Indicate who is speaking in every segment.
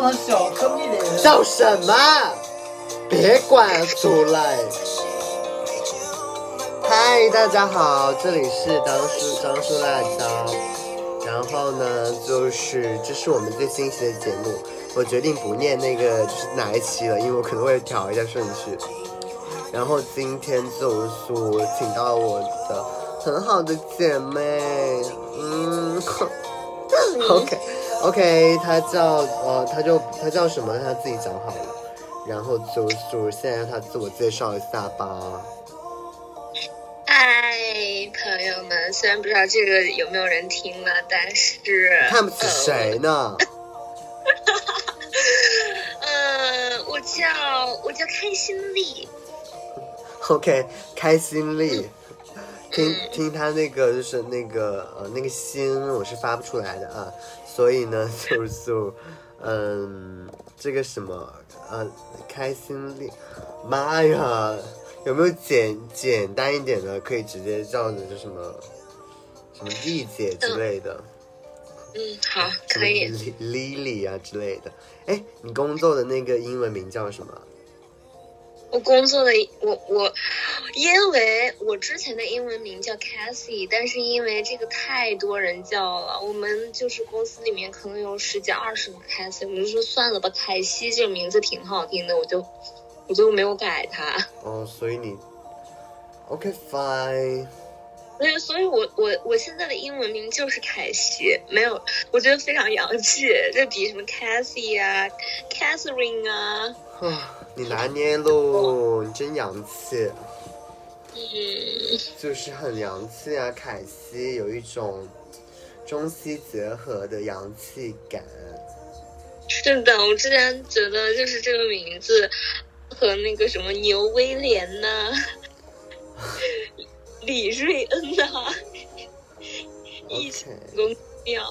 Speaker 1: 不能小声一点？
Speaker 2: 笑什么？别管出来！嗨，大家好，这里是当叔张叔辣椒。然后呢，就是这是我们最新一期的节目。我决定不念那个就是哪一期了，因为我可能会调一下顺序。然后今天就是我请到我的很好的姐妹，嗯，OK OK，他叫呃，他就他叫什么？他自己讲好了。然后就是现在让他自我介绍一下吧。
Speaker 3: 嗨，朋友们，虽然不知道这个有没有人听了，但是
Speaker 2: 看不起谁呢？
Speaker 3: 呃，我叫我叫开心丽。
Speaker 2: OK，开心丽，听听他那个就是那个呃那个心我是发不出来的啊，所以呢 就是嗯这个什么呃开心力，妈呀，有没有简简单一点的可以直接叫的就什么什么丽姐之类的，
Speaker 3: 嗯，好，
Speaker 2: 什么
Speaker 3: 可以。
Speaker 2: Li- Lily 啊之类的。哎，你工作的那个英文名叫什么？
Speaker 3: 我工作的我我，因为我之前的英文名叫 Cassie，但是因为这个太多人叫了，我们就是公司里面可能有十几二十个 Cassie，我就说算了吧，凯西这个名字挺好听的，我就我就没有改它。
Speaker 2: 哦，所以你 OK fine。
Speaker 3: 所以，所以我我我现在的英文名就是凯西，没有，我觉得非常洋气，这比什么 Cassie 啊、Catherine 啊，
Speaker 2: 啊，你拿捏喽，你真洋气，
Speaker 3: 嗯，
Speaker 2: 就是很洋气啊！凯西有一种中西结合的洋气感。
Speaker 3: 是的，我之前觉得就是这个名字和那个什么牛威廉呐、李瑞恩呐、一起公妙。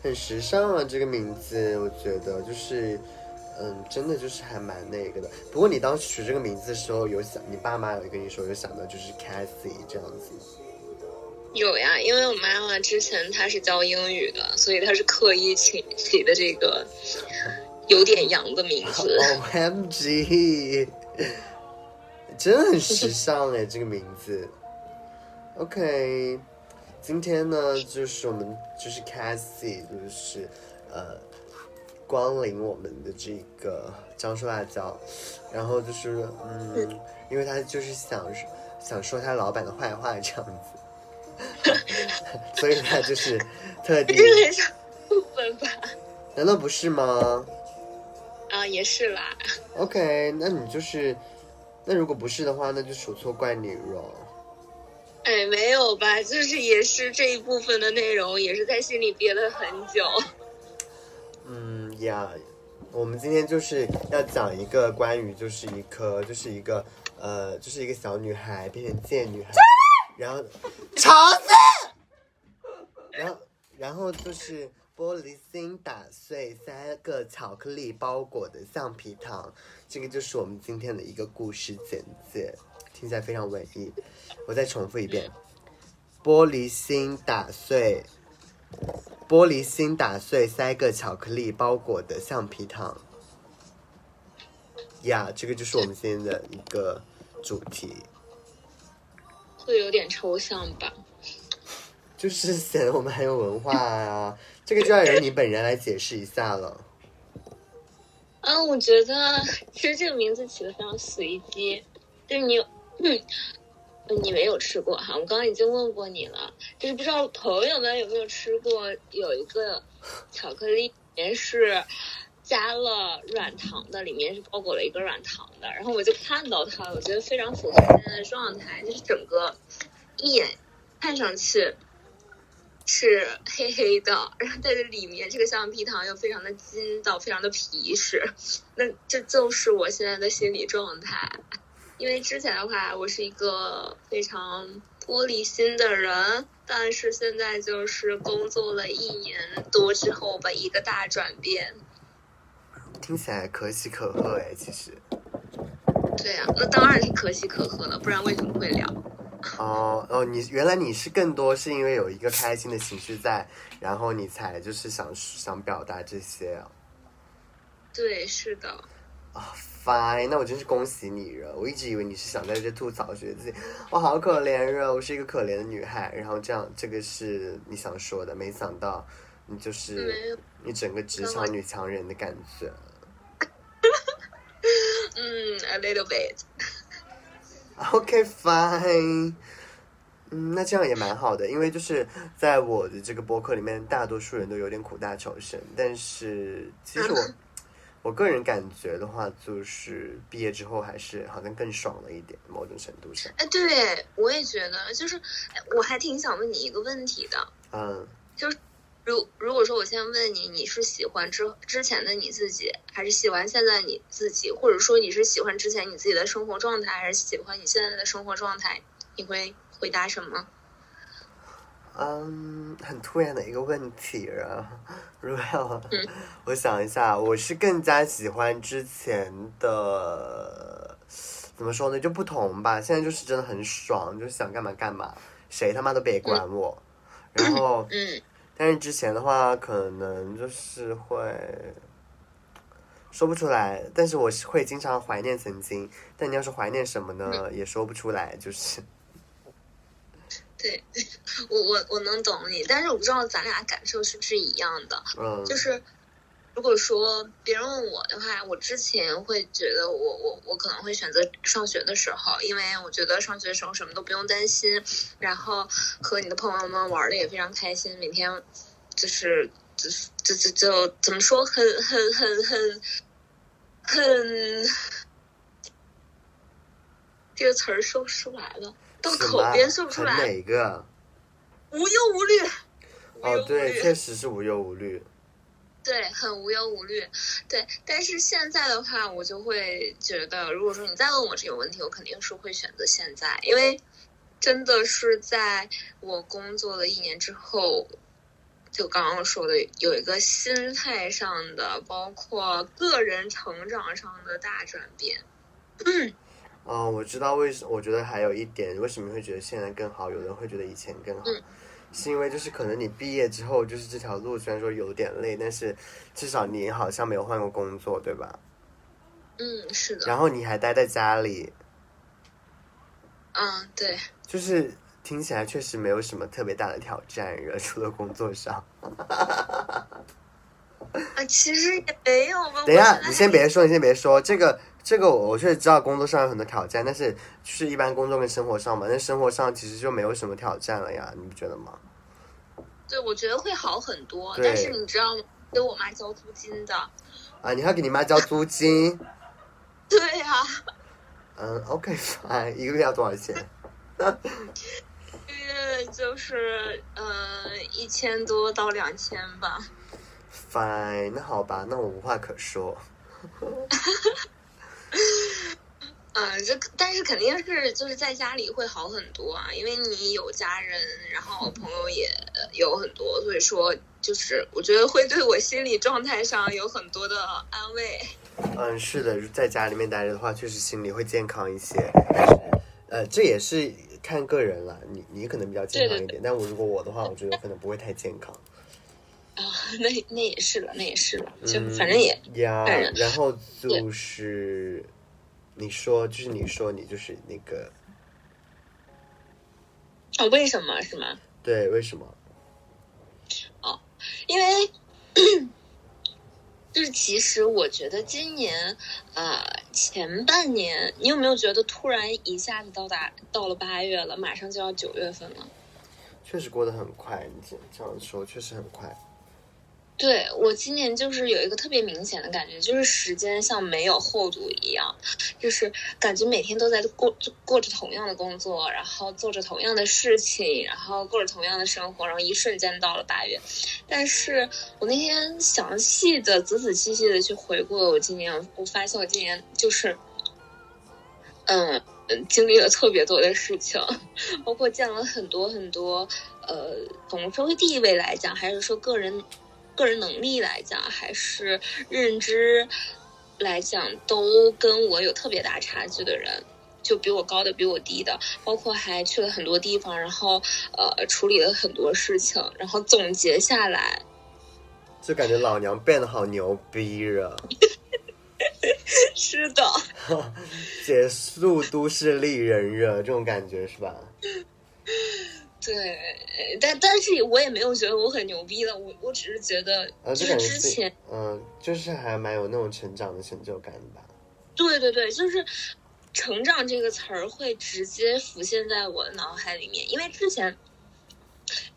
Speaker 2: 很时尚啊，这个名字，我觉得就是，嗯，真的就是还蛮那个的。不过你当时取这个名字的时候，有想你爸妈有跟你说，有想到就是 Cathy 这样子。
Speaker 3: 有呀，因为我妈妈之前她是教英语的，所以她是刻意起起的这个有点洋的名字。
Speaker 2: O M G，真的很时尚哎，这个名字。OK，今天呢，就是我们就是 Cassie，就是呃，光临我们的这个张叔辣椒，然后就是嗯，因为他就是想想说他老板的坏话这样子，所以他就是特地，
Speaker 3: 这是很少部分吧？
Speaker 2: 难道不是吗？
Speaker 3: 啊，也是啦。
Speaker 2: OK，那你就是，那如果不是的话，那就数错怪你了。
Speaker 3: 哎，没有吧？就是也是这一部分的内容，也是在心里憋了很久。
Speaker 2: 嗯呀，我们今天就是要讲一个关于就是一颗就是一个呃就是一个小女孩变成贱女孩，然后吵死，然后然后就是玻璃心打碎三个巧克力包裹的橡皮糖，这个就是我们今天的一个故事简介，听起来非常文艺。我再重复一遍：玻璃心打碎。玻璃心打碎三个巧克力包裹的橡皮糖。呀，这个就是我们今天的一个主题，
Speaker 3: 会有点抽象吧？
Speaker 2: 就是显得我们很有文化啊。这个就要由你本人来解释一下了。
Speaker 3: 啊，我觉得其实这个名字起的非常随机，就是你有，嗯，你没有吃过哈，我刚刚已经问过你了，就是不知道朋友们有没有吃过，有一个巧克力里面是加了软糖的，里面是包裹了一个软糖的，然后我就看到它，我觉得非常符合现在的状态，就是整个一眼看上去。是黑黑的，然后但是里面这个橡皮糖又非常的筋道，非常的皮实，那这就是我现在的心理状态。因为之前的话，我是一个非常玻璃心的人，但是现在就是工作了一年多之后吧，一个大转变。
Speaker 2: 听起来可喜可贺哎，其实。
Speaker 3: 对呀、那当然是可喜可贺了，不然为什么会聊？
Speaker 2: 哦哦，你原来你是更多是因为有一个开心的情绪在，然后你才就是想想表达这些啊。
Speaker 3: 对，是的。
Speaker 2: 啊，fine，那我真是恭喜你了。我一直以为你是想在这吐槽，觉得自己我好可怜啊，我是一个可怜的女孩。然后这样，这个是你想说的，没想到你就是你整个职场女强人的感觉。
Speaker 3: 嗯，a little bit。
Speaker 2: OK，fine。嗯，那这样也蛮好的，因为就是在我的这个博客里面，大多数人都有点苦大仇深。但是其实我 我个人感觉的话，就是毕业之后还是好像更爽了一点，某种程度上。
Speaker 3: 哎，对我也觉得，就是我还挺想问你一个问题的。
Speaker 2: 嗯。
Speaker 3: 就是如如果说我现在问你，你是喜欢之之前的你自己，还是喜欢现在你自己？或者说你是喜欢之前你自己的生活状态，还是喜欢你现在的生活状态？你会？回答什么？
Speaker 2: 嗯，很突然的一个问题啊！如果要我想一下，我是更加喜欢之前的，怎么说呢？就不同吧。现在就是真的很爽，就是想干嘛干嘛，谁他妈都别管我。然后，
Speaker 3: 嗯，
Speaker 2: 但是之前的话，可能就是会说不出来。但是我是会经常怀念曾经。但你要是怀念什么呢？也说不出来，就是。
Speaker 3: 对，我我我能懂你，但是我不知道咱俩感受是不是一样的。
Speaker 2: 嗯，
Speaker 3: 就是如果说别人问我的话，我之前会觉得我我我可能会选择上学的时候，因为我觉得上学的时候什么都不用担心，然后和你的朋友们玩的也非常开心，每天就是就就就就怎么说，很很很很很 这个词儿说不出来了。到口边说不出来。哪个？无忧无虑。
Speaker 2: 哦，对，确实是无忧无虑。
Speaker 3: 对，很无忧无虑。对，但是现在的话，我就会觉得，如果说你再问我这个问题，我肯定是会选择现在，因为真的是在我工作了一年之后，就刚刚说的有一个心态上的，包括个人成长上的大转变。嗯。
Speaker 2: 哦，我知道为什，我觉得还有一点，为什么会觉得现在更好？有人会觉得以前更好，是因为就是可能你毕业之后，就是这条路虽然说有点累，但是至少你好像没有换过工作，对吧？
Speaker 3: 嗯，是的。
Speaker 2: 然后你还待在家里。
Speaker 3: 嗯，对。
Speaker 2: 就是听起来确实没有什么特别大的挑战，除了工作上。
Speaker 3: 啊，其实也没有吧。
Speaker 2: 等一下，你先别说，你先别说这个。这个我确实知道，工作上有很多挑战，但是就是一般工作跟生活上嘛，那生活上其实就没有什么挑战了呀，你不觉得吗？
Speaker 3: 对，我觉得会好很多，但是你知道吗？给我妈交租金的。
Speaker 2: 啊，你还给你妈交租金？
Speaker 3: 对呀。
Speaker 2: 嗯，OK，一个月要多少钱？
Speaker 3: 一个月就是呃一千多到两千吧。
Speaker 2: Fine，那好吧，那我无话可说。
Speaker 3: 嗯，这但是肯定是就是在家里会好很多啊，因为你有家人，然后朋友也有很多，所以说就是我觉得会对我心理状态上有很多的安慰。
Speaker 2: 嗯，是的，在家里面待着的话，确实心里会健康一些。呃，这也是看个人了，你你可能比较健康一点，但我如果我的话，我觉得可能不会太健康。
Speaker 3: 啊，那那也是了，那也是了，就反正也
Speaker 2: 呀。然后就是你说，就是你说你就是那个
Speaker 3: 哦，为什么是吗？
Speaker 2: 对，为什么？
Speaker 3: 哦，因为 就是其实我觉得今年呃前半年，你有没有觉得突然一下子到达到了八月了，马上就要九月份了？
Speaker 2: 确实过得很快，你这这样说确实很快。
Speaker 3: 对我今年就是有一个特别明显的感觉，就是时间像没有厚度一样，就是感觉每天都在过过着同样的工作，然后做着同样的事情，然后过着同样的生活，然后一瞬间到了八月。但是我那天详细的、仔仔细细的去回顾了我今年，我发现我今年就是，嗯嗯，经历了特别多的事情，包括见了很多很多，呃，从社会地位来讲，还是说个人。个人能力来讲，还是认知来讲，都跟我有特别大差距的人，就比我高的，比我低的，包括还去了很多地方，然后呃处理了很多事情，然后总结下来，
Speaker 2: 就感觉老娘变得好牛逼了。
Speaker 3: 是的，
Speaker 2: 结束都市丽人热这种感觉是吧？
Speaker 3: 对，但但是我也没有觉得我很牛逼了，我我只是觉得，
Speaker 2: 呃，
Speaker 3: 就
Speaker 2: 就是感觉是
Speaker 3: 之前，
Speaker 2: 嗯、就是还蛮有那种成长的成就感吧。
Speaker 3: 对对对，就是“成长”这个词儿会直接浮现在我的脑海里面，因为之前“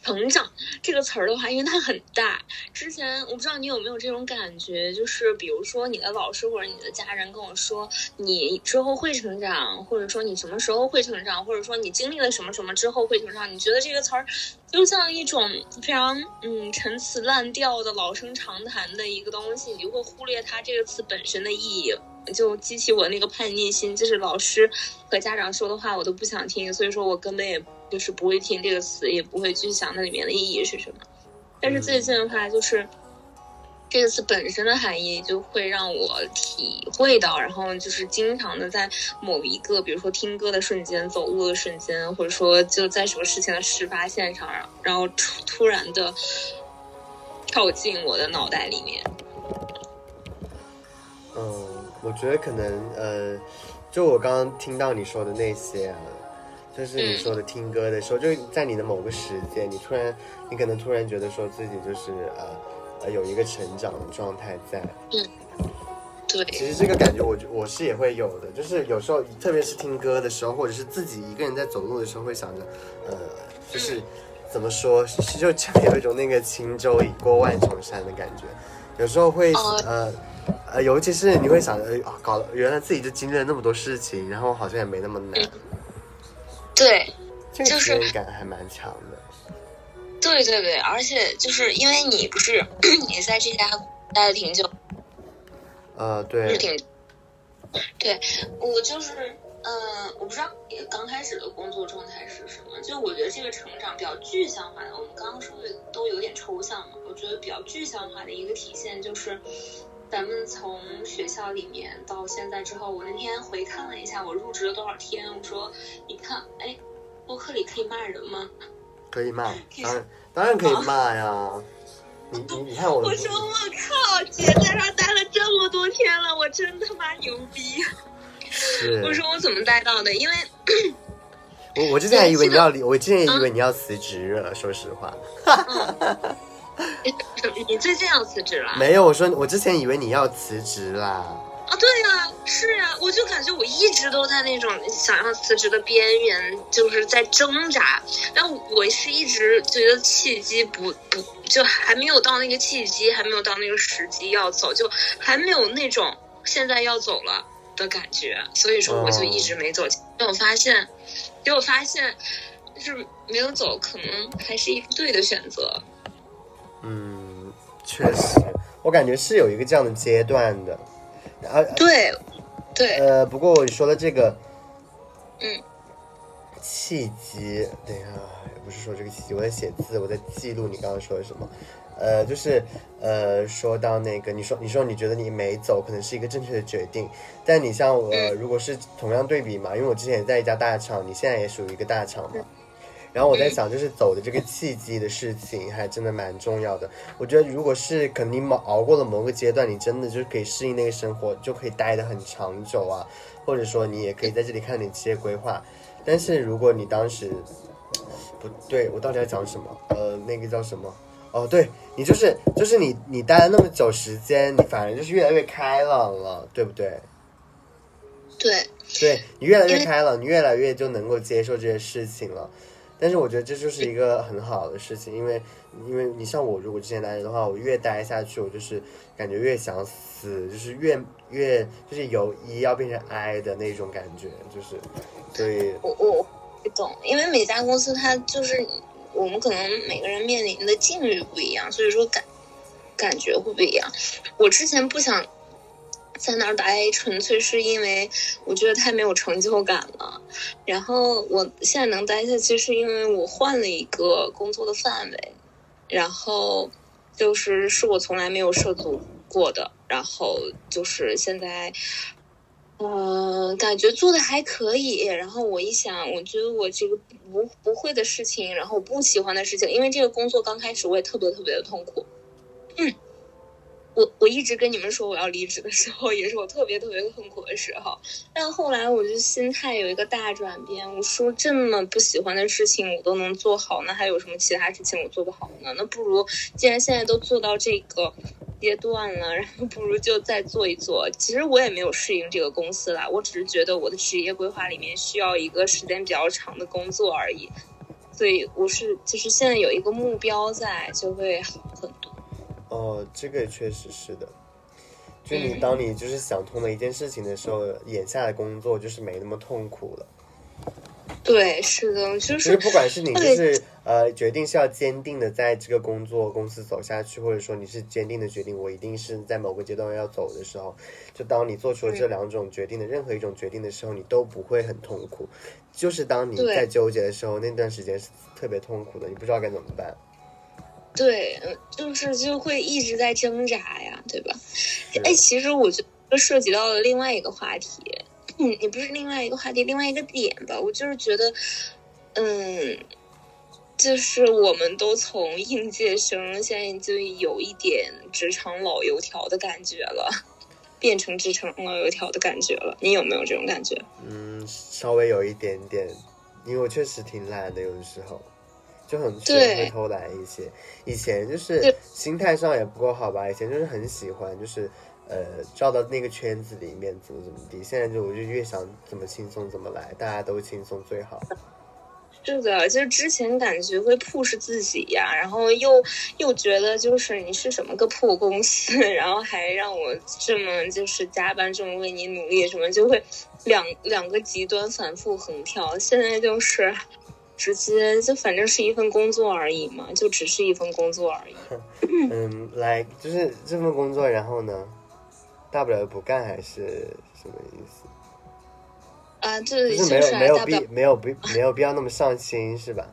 Speaker 3: 成长”这个词儿的话，因为它很大，之前我不知道你有没有这种感觉，就是比如说你的老师或者你的家人跟我说你之后会成长，或者说你什么时候会成长，或者说你经历了什么什么之后会成长，你觉得这个词儿就像一种非常嗯陈词滥调的老生常谈的一个东西，你就会忽略它这个词本身的意义。就激起我那个叛逆心，就是老师和家长说的话我都不想听，所以说我根本也就是不会听这个词，也不会去想那里面的意义是什么。但是最近的话，就是这个词本身的含义就会让我体会到，然后就是经常的在某一个，比如说听歌的瞬间、走路的瞬间，或者说就在什么事情的事发现场，然后突突然的跳进我的脑袋里面。
Speaker 2: 嗯，我觉得可能呃，就我刚刚听到你说的那些啊，就是你说的听歌的时候，就在你的某个时间，你突然，你可能突然觉得说自己就是呃呃有一个成长的状态在。
Speaker 3: 嗯对，
Speaker 2: 其实这个感觉我我是也会有的，就是有时候特别是听歌的时候，或者是自己一个人在走路的时候，会想着，呃，就是怎么说，就像有一种那个轻舟已过万重山的感觉。有时候会
Speaker 3: 哦
Speaker 2: 呃呃，尤其是你会想着，啊，搞，原来自己就经历了那么多事情，然后好像也没那么难，
Speaker 3: 对，
Speaker 2: 这个
Speaker 3: 就是
Speaker 2: 感还蛮强的。
Speaker 3: 对对对，而且就是因为你不是 你在这家待了挺久，
Speaker 2: 呃，对
Speaker 3: 是，挺，对我就是，嗯、我不知道你刚开始的工作状态是什么。就我觉得这个成长比较具象化的，我们刚刚说的都有点抽象嘛。我觉得比较具象化的一个体现就是，咱们从学校里面到现在之后，我那天回看了一下我入职了多少天，我说，你看，哎，播客里可以骂人吗？
Speaker 2: 可以骂，当然当然可以骂呀。你你你看我，
Speaker 3: 我说我靠，姐在这待了这么多天了，我真他妈牛逼！
Speaker 2: 是，
Speaker 3: 我说我怎么待到的？因为
Speaker 2: 我我之前还以为你要离，我之前也以
Speaker 3: 嗯
Speaker 2: 为你要辞职了，说实话。
Speaker 3: 你最近要辞职了？
Speaker 2: 没有，我说我之前以为你要辞职啦。
Speaker 3: 啊，对呀、是呀、我就感觉我一直都在那种想要辞职的边缘，就是在挣扎。但我是一直觉得契机不不，就还没有到那个契机，还没有到那个时机要走，就还没有那种现在要走了的感觉，所以说我就一直没走。结果我发现，结果发现，就是没有走，可能还是一个对的选择。
Speaker 2: 嗯，确实，我感觉是有一个这样的阶段的。啊
Speaker 3: 对，对，
Speaker 2: 呃，不过你说的这个，
Speaker 3: 嗯，
Speaker 2: 契机，等一下，不是说这个契机，我在写字，我在记录你刚刚说的什么。呃，就是呃，说到那个，你说你说你觉得你没走，可能是一个正确的决定，但你像我、
Speaker 3: 嗯。
Speaker 2: 如果是同样对比嘛，因为我之前也在一家大厂，你现在也属于一个大厂嘛，然后我在想，就是走的这个契机的事情，还真的蛮重要的。我觉得，如果是肯定你某熬过了某个阶段，你真的就是可以适应那个生活，就可以待得很长久啊，或者说你也可以在这里看你职业规划。但是如果你当时不对，我到底要讲什么？呃，那个叫什么？哦，对你就是就是你你待了那么久时间，你反而就是越来越开朗了，对不对？
Speaker 3: 对，
Speaker 2: 对你越来越开朗，你越来越就能够接受这些事情了。但是我觉得这就是一个很好的事情，因为因为你像我，如果之前待着的话，我越待下去，我就是感觉越想死，就是越越就是由一要变成 I 的那种感觉，就是所以
Speaker 3: 我我我懂，因为每家公司它就是我们可能每个人面临的境遇不一样，所以说感感觉会不一样。我之前不想在那儿待，纯粹是因为我觉得太没有成就感了。然后我现在能待下去，是因为我换了一个工作的范围，然后就是是我从来没有涉足过的，然后就是现在。呃，感觉做的还可以。然后我一想，我觉得我这个不不会的事情，然后我不喜欢的事情，因为这个工作刚开始我也特别特别的痛苦。嗯我我一直跟你们说我要离职的时候，也是我特别特别痛苦的时候。但后来我就心态有一个大转变，我说这么不喜欢的事情我都能做好，那还有什么其他事情我做不好呢？那不如既然现在都做到这个阶段了，然后不如就再做一做。其实我也没有适应这个公司啦，我只是觉得我的职业规划里面需要一个时间比较长的工作而已。所以我是就是现在有一个目标在，就会好很多。
Speaker 2: 哦，这个确实是的。就你
Speaker 3: 嗯
Speaker 2: 当你就是想通了一件事情的时候，眼下的工作就是没那么痛苦了。
Speaker 3: 对，是的，就
Speaker 2: 就是是不管是你就是呃决定是要坚定的在这个工作公司走下去，或者说你是坚定的决定我一定是在某个阶段要走的时候，就当你做出了这两种决定的任何一种决定的时候，你都不会很痛苦。就是当你在纠结的时候，那段时间是特别痛苦的，你不知道该怎么办。
Speaker 3: 对，呃就是就会一直在挣扎呀，对吧？
Speaker 2: 是
Speaker 3: 哎，其实我觉得涉及到了另外一个话题，嗯，也不是另外一个话题，另外一个点吧。我就是觉得，嗯，就是我们都从应届生现在就有一点职场老油条的感觉了，变成职场老油条的感觉了。你有没有这种感觉？
Speaker 2: 嗯，稍微有一点点，因为我确实挺懒的，有的时候就很会偷懒一些。以前就是心态上也不够好吧，以前就是很喜欢，就是呃照到那个圈子里面怎么怎么地。现在就我就越想怎么轻松怎么来，大家都轻松最好。
Speaker 3: 是的，就是之前感觉会 push 自己呀，然后又又觉得就是你是什么个破公司，然后还让我这么就是加班这么为你努力，什么就会两两个极端反复横跳。现在就是直接就反正是一份工作而已嘛，就只是一份工作而已。
Speaker 2: 嗯，来就是这份工作，然后呢，大不了不干还是什么意思？
Speaker 3: 啊，这
Speaker 2: 就是没
Speaker 3: 就是
Speaker 2: 有没有必没有必没有必要那么上心是吧？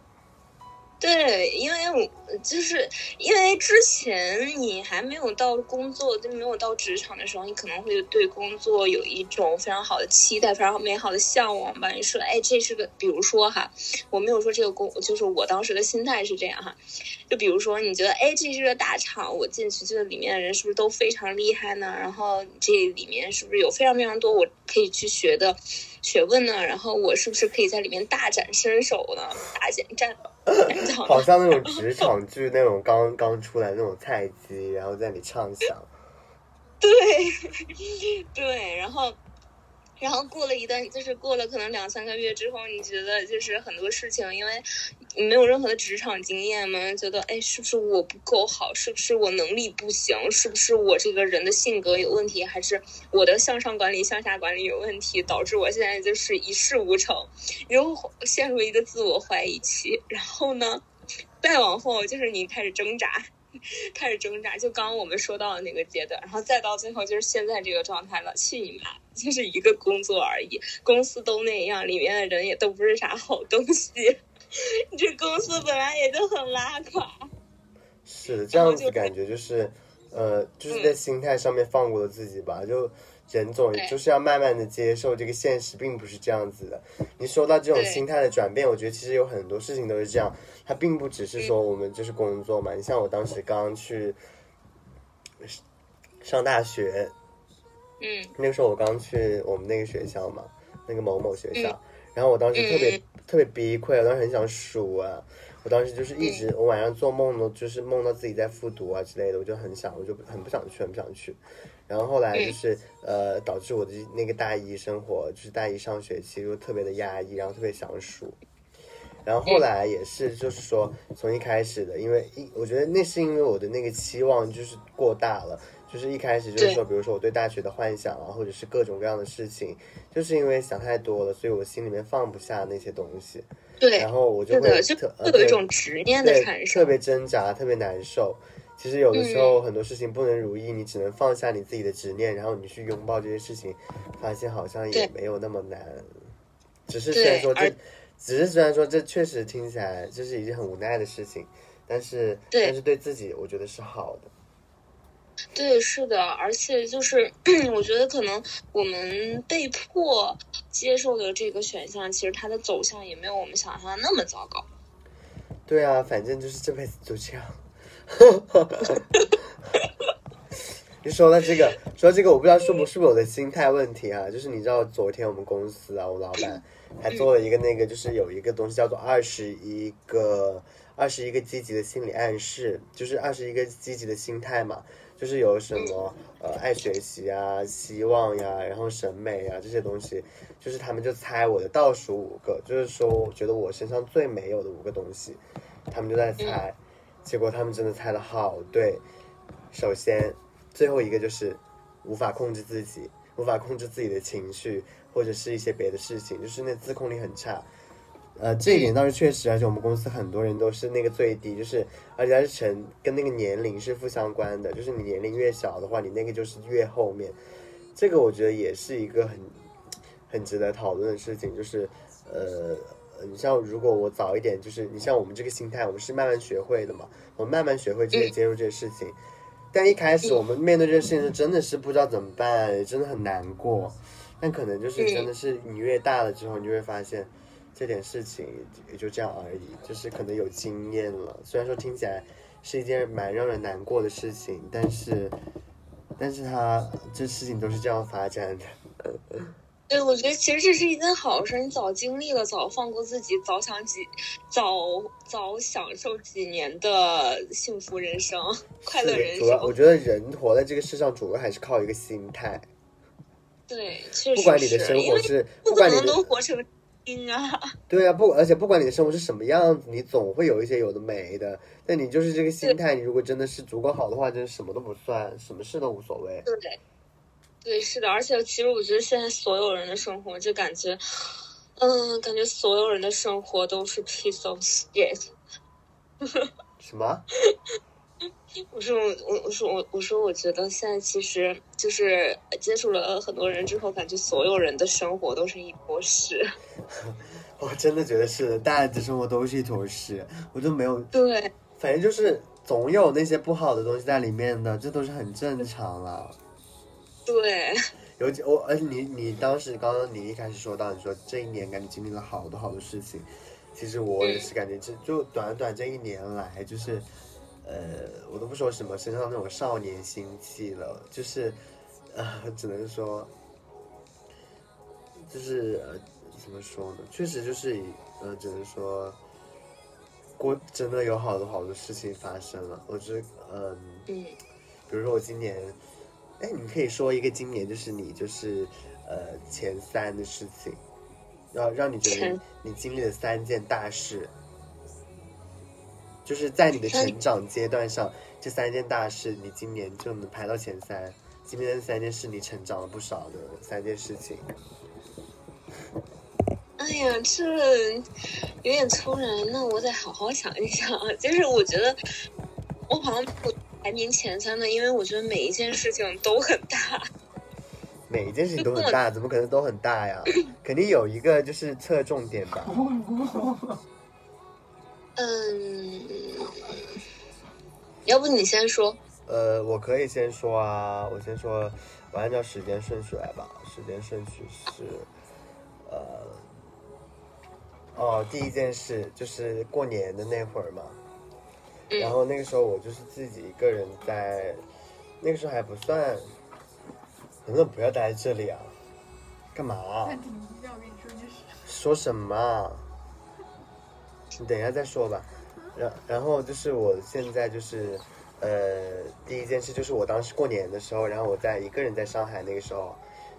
Speaker 3: 对，因为我就是因为之前你还没有到工作，就没有到职场的时候，你可能会对工作有一种非常好的期待，非常美好的向往吧。你说，哎，这是个，比如说哈，我没有说这个工，就是我当时的心态是这样哈。就比如说，你觉得，哎，这是个大厂，我进去，这里面的人是不是都非常厉害呢？然后这里面是不是有非常非常多我可以去学的学问呢？然后我是不是可以在里面大展身手呢？大显战战场
Speaker 2: 好像那种职场剧那种刚刚出来那种菜鸡，然后在里畅想。
Speaker 3: 对 对，然后然后过了一段，就是过了可能两三个月之后，你觉得就是很多事情，因为你没有任何的职场经验嘛，觉得哎，是不是我不够好？是不是我能力不行？是不是我这个人的性格有问题？还是我的向上管理、向下管理有问题，导致我现在就是一事无成，然后陷入一个自我怀疑期。然后呢，再往后就是你开始挣扎。开始挣扎，就刚刚我们说到的那个阶段，然后再到最后就是现在这个状态了。去你妈！就是一个工作而已，公司都那样，里面的人也都不是啥好东西。你这公司本来也就很拉垮。
Speaker 2: 是的，这样子感觉就是，呃，就是在心态上面放过了自己吧。就人总就是要慢慢的接受这个现实，并不是这样子的。你说到这种心态的转变，我觉得其实有很多事情都是这样，它并不只是说我们就是工作嘛。你像我当时刚刚去上大学，
Speaker 3: 嗯。
Speaker 2: 那个时候我刚去我们那个学校嘛，那个某某学校，
Speaker 3: 嗯。
Speaker 2: 然后我当时特别、
Speaker 3: 嗯
Speaker 2: 特别崩溃，我当时很想数啊，我当时就是一直、我晚上做梦呢，就是梦到自己在复读啊之类的，我就很想，我就很不想去，很不想去。然后后来就是、呃，导致我的那个大一生活，就是大一上学期就特别的压抑，然后特别想数。然后后来也是，就是说从一开始的，因为一我觉得那是因为我的那个期望就是过大了，就是一开始就是说，比如说我对大学的幻想啊，或者是各种各样的事情，就是因为想太多了，所以我心里面放不下那些东西，
Speaker 3: 对，
Speaker 2: 然后我就会
Speaker 3: 特，就
Speaker 2: 特
Speaker 3: 别有一种执念的产生。
Speaker 2: 特别挣扎，特别难受。其实有的时候很多事情不能如意，你只能放下你自己的执念，然后你去拥抱这些事情，发现好像也没有那么难。只是虽然说这，只是虽然说这确实听起来这是一件很无奈的事情，但是但是对自己我觉得是好的。
Speaker 3: 对，是的，而且就是 我觉得可能我们被迫接受的这个选项，其实它的走向也没有我们想象的那么糟糕。
Speaker 2: 对啊，反正就是这辈子就这样。就说到这个，说到这个，我不知道是不是不是我的心态问题啊？就是你知道，昨天我们公司啊，我老板 还做了一个那个，就是有一个东西叫做二十一个二十一个积极的心理暗示，就是二十一个积极的心态嘛，就是有什么呃爱学习啊、希望呀，然后审美啊这些东西，就是他们就猜我的倒数五个，就是说我觉得我身上最没有的五个东西，他们就在猜，结果他们真的猜的好对。首先，最后一个就是无法控制自己，无法控制自己的情绪，或者是一些别的事情，就是那自控力很差。呃，这一点倒是确实，而且我们公司很多人都是那个最低，就是而且它是成跟那个年龄是负相关的，就是你年龄越小的话，你那个就是越后面。这个我觉得也是一个很很值得讨论的事情，就是呃，你像如果我早一点，就是你像我们这个心态，我们是慢慢学会的嘛，我们慢慢学会直接接受这些事情。但一开始我们面对这些事情是真的是不知道怎么办，真的很难过。但可能就是真的是你越大了之后，你就会发现这点事情也就这样而已，就是可能有经验了。虽然说听起来是一件蛮让人难过的事情，但是，但是他这事情都是这样发展的。
Speaker 3: 对，我觉得其实这是一件好事。你早经历了，早放过自己，早想几，早早享受几年的幸福人生、快乐人生
Speaker 2: 主要
Speaker 3: 生。
Speaker 2: 我觉得人活在这个世上，主要还是靠一个心态。
Speaker 3: 对，确实
Speaker 2: 不管你的生活是，
Speaker 3: 不可能
Speaker 2: 不管你的
Speaker 3: 都活成精啊。
Speaker 2: 对啊，不，而且不管你的生活是什么样子，你总会有一些有的没的。但你就是这个心态，你如果真的是足够好的话，真的什么都不算，什么事都无所谓。
Speaker 3: 对，对，是的，而且其实我觉得现在所有人的生活，就感觉，嗯，感觉所有人的生活都是 piece of shit。
Speaker 2: 什么？
Speaker 3: 我说我我我说我我说我觉得现在其实就是接触了很多人之后，感觉所有人的生活都是一坨屎。
Speaker 2: 我真的觉得是的，大家的生活都是一坨屎，我就没有，
Speaker 3: 对，
Speaker 2: 反正就是总有那些不好的东西在里面的，这都是很正常了。
Speaker 3: 对，
Speaker 2: 尤其我，而且你你当时刚刚你一开始说到，你说这一年感觉经历了好多好多事情，其实我也是感觉这就短短这一年来，就是呃，我都不说什么身上那种少年心气了，就是呃，只能说就是呃，怎么说呢？确实就是以呃，只能说过真的有好多好多事情发生了，我觉得嗯。
Speaker 3: 嗯，
Speaker 2: 比如说我今年，哎，你可以说一个今年就是你就是呃前三的事情，让让你觉得你经历了三件大事，就是在你的成长阶段上，这三件大事你今年就能排到前三。今年的三件事你成长了不少的三件事情，
Speaker 3: 哎呀，这有点突然，那我得好好想一想啊。就是我觉得我好像不排名前三的，因为我觉得每一件事情都很大。
Speaker 2: 每一件事情都很 大，怎么可能都很大呀？肯定有一个就是侧重点吧。
Speaker 3: 嗯，要不你先说？
Speaker 2: 呃，我可以先说啊，我先说，我按照时间顺序来吧。时间顺序是，呃，哦，第一件事就是过年的那会儿嘛，
Speaker 3: 嗯
Speaker 2: 然后那个时候我就是自己一个人在，那个时候还不算，能不能不要待在这里啊？干嘛啊、
Speaker 1: 暂停一下，我跟你说
Speaker 2: 什么等一下再说吧。然然后就是我现在就是，呃，第一件事就是我当时过年的时候，然后我在一个人在上海那个时候，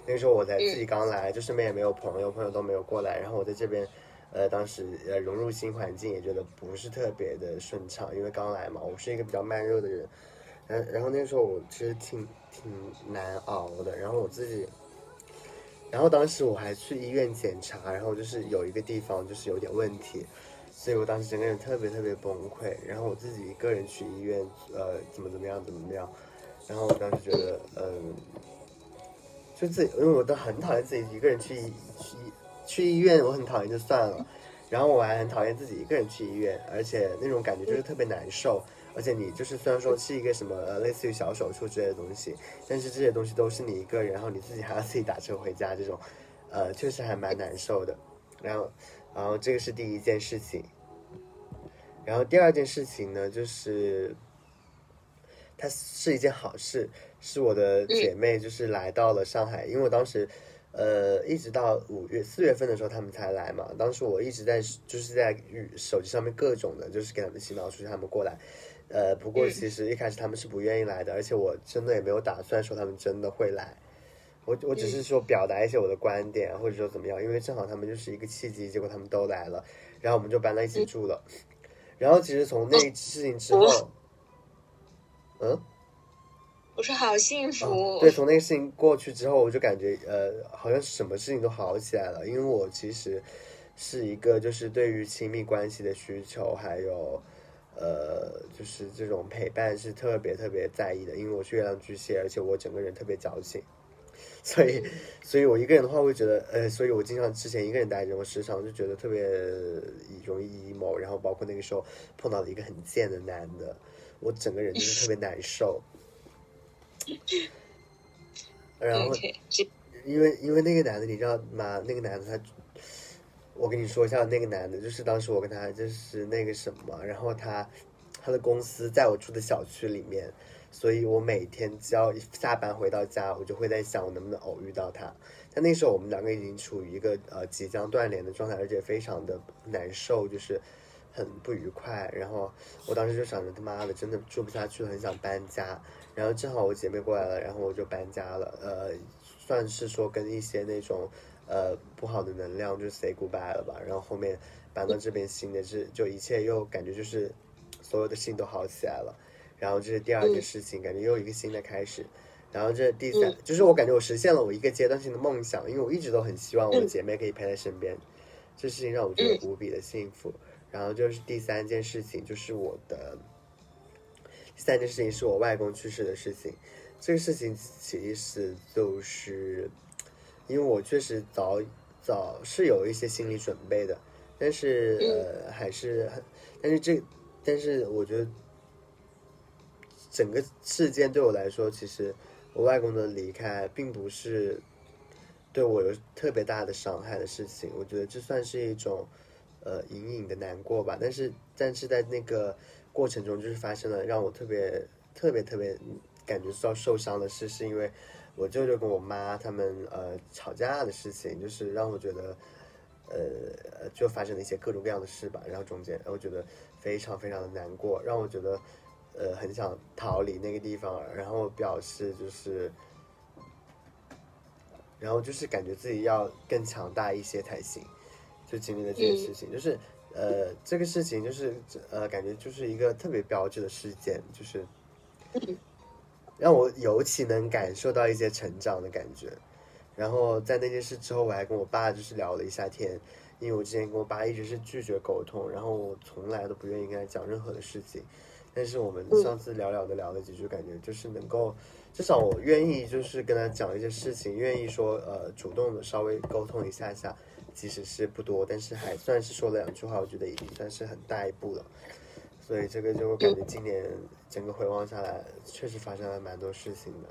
Speaker 2: 那个时候我才自己刚来，就身边也没有朋友，朋友都没有过来，然后我在这边，呃，当时呃融入新环境也觉得不是特别的顺畅，因为刚来嘛，我是一个比较慢热的人，然然后那个时候我其实挺挺难熬的，然后我自己。然后当时我还去医院检查，然后就是有一个地方就是有点问题，所以我当时整个人特别特别崩溃。然后我自己一个人去医院，呃，怎么怎么样怎么怎么样。然后我当时觉得，嗯，就自己，因为我都很讨厌自己一个人去医去医去医院，我很讨厌就算了，然后我还很讨厌自己一个人去医院，而且那种感觉就是特别难受。而且你就是虽然说是一个什么类似于小手术之类的东西，但是这些东西都是你一个人，然后你自己还要自己打车回家，这种，呃，确实还蛮难受的。然后，然后这个是第一件事情。然后第二件事情呢，就是它是一件好事，是我的姐妹，就是来到了上海，因为我当时，呃，一直到五月四月份的时候他们才来嘛。当时我一直在就是在手机上面各种的，就是给他们洗脑，说他们过来。呃，不过其实一开始他们是不愿意来的，而且我真的也没有打算说他们真的会来。我我只是说表达一些我的观点，或者说怎么样，因为正好他们就是一个契机，结果他们都来了，然后我们就搬到一起住了。然后其实从那一次事情之后，嗯。
Speaker 3: 我说好幸福。
Speaker 2: 对，从那个事情过去之后，我就感觉呃，好像什么事情都好起来了。因为我其实是一个，就是对于亲密关系的需求，还有呃，就是这种陪伴是特别特别在意的。因为我是月亮巨蟹，而且我整个人特别矫情，所以，所以我一个人的话会觉得呃，所以我经常之前一个人待着，我时常就觉得特别容易 emo，然后包括那个时候碰到了一个很贱的男的，我整个人就是特别难受。然后，因为因为那个男的，你知道吗？那个男的他，我跟你说一下，那个男的，就是当时我跟他就是那个什么，然后他他的公司在我住的小区里面，所以我每天只要一下班回到家，我就会在想我能不能偶遇到他。但那时候我们两个已经处于一个呃即将断联的状态，而且非常的难受，就是很不愉快。然后我当时就想着他妈的，真的住不下去了，很想搬家。然后正好我姐妹过来了，然后我就搬家了。呃，算是说跟一些那种呃不好的能量就 say goodbye 了吧。然后后面搬到这边新的是就一切又感觉就是所有的事情都好起来了。然后这是第二件事情，感觉又一个新的开始。然后这第三就是我感觉我实现了我一个阶段性的梦想，因为我一直都很希望我的姐妹可以陪在身边，这事情让我觉得无比的幸福。然后就是第三件事情就是我的。第三件事情是我外公去世的事情，这个事情其实就是，因为我确实早早是有一些心理准备的，但是呃还是很，但是这但是我觉得整个事件对我来说，其实我外公的离开并不是对我有特别大的伤害的事情，我觉得这算是一种呃隐隐的难过吧，但是但是在那个。过程中就是发生了让我特别特别特别感觉到受伤的事，是因为我舅舅跟我妈他们呃吵架的事情，就是让我觉得呃就发生了一些各种各样的事吧。然后中间我觉得非常非常的难过，让我觉得呃很想逃离那个地方，然后表示就是，然后就是感觉自己要更强大一些才行，就经历了这件事情，就是。呃，这个事情就是呃，感觉就是一个特别标志的事件，就是让我尤其能感受到一些成长的感觉。然后在那件事之后，我还跟我爸就是聊了一下天，因为我之前跟我爸一直是拒绝沟通，然后我从来都不愿意跟他讲任何的事情。但是我们上次聊聊的聊了几句，感觉就是能够至少我愿意就是跟他讲一些事情，愿意说呃主动的稍微沟通一下下。即使是不多，但是还算是说了两句话，我觉得已经算是很大一步了。所以这个就感觉今年整个回望下来，确实发生了蛮多事情的。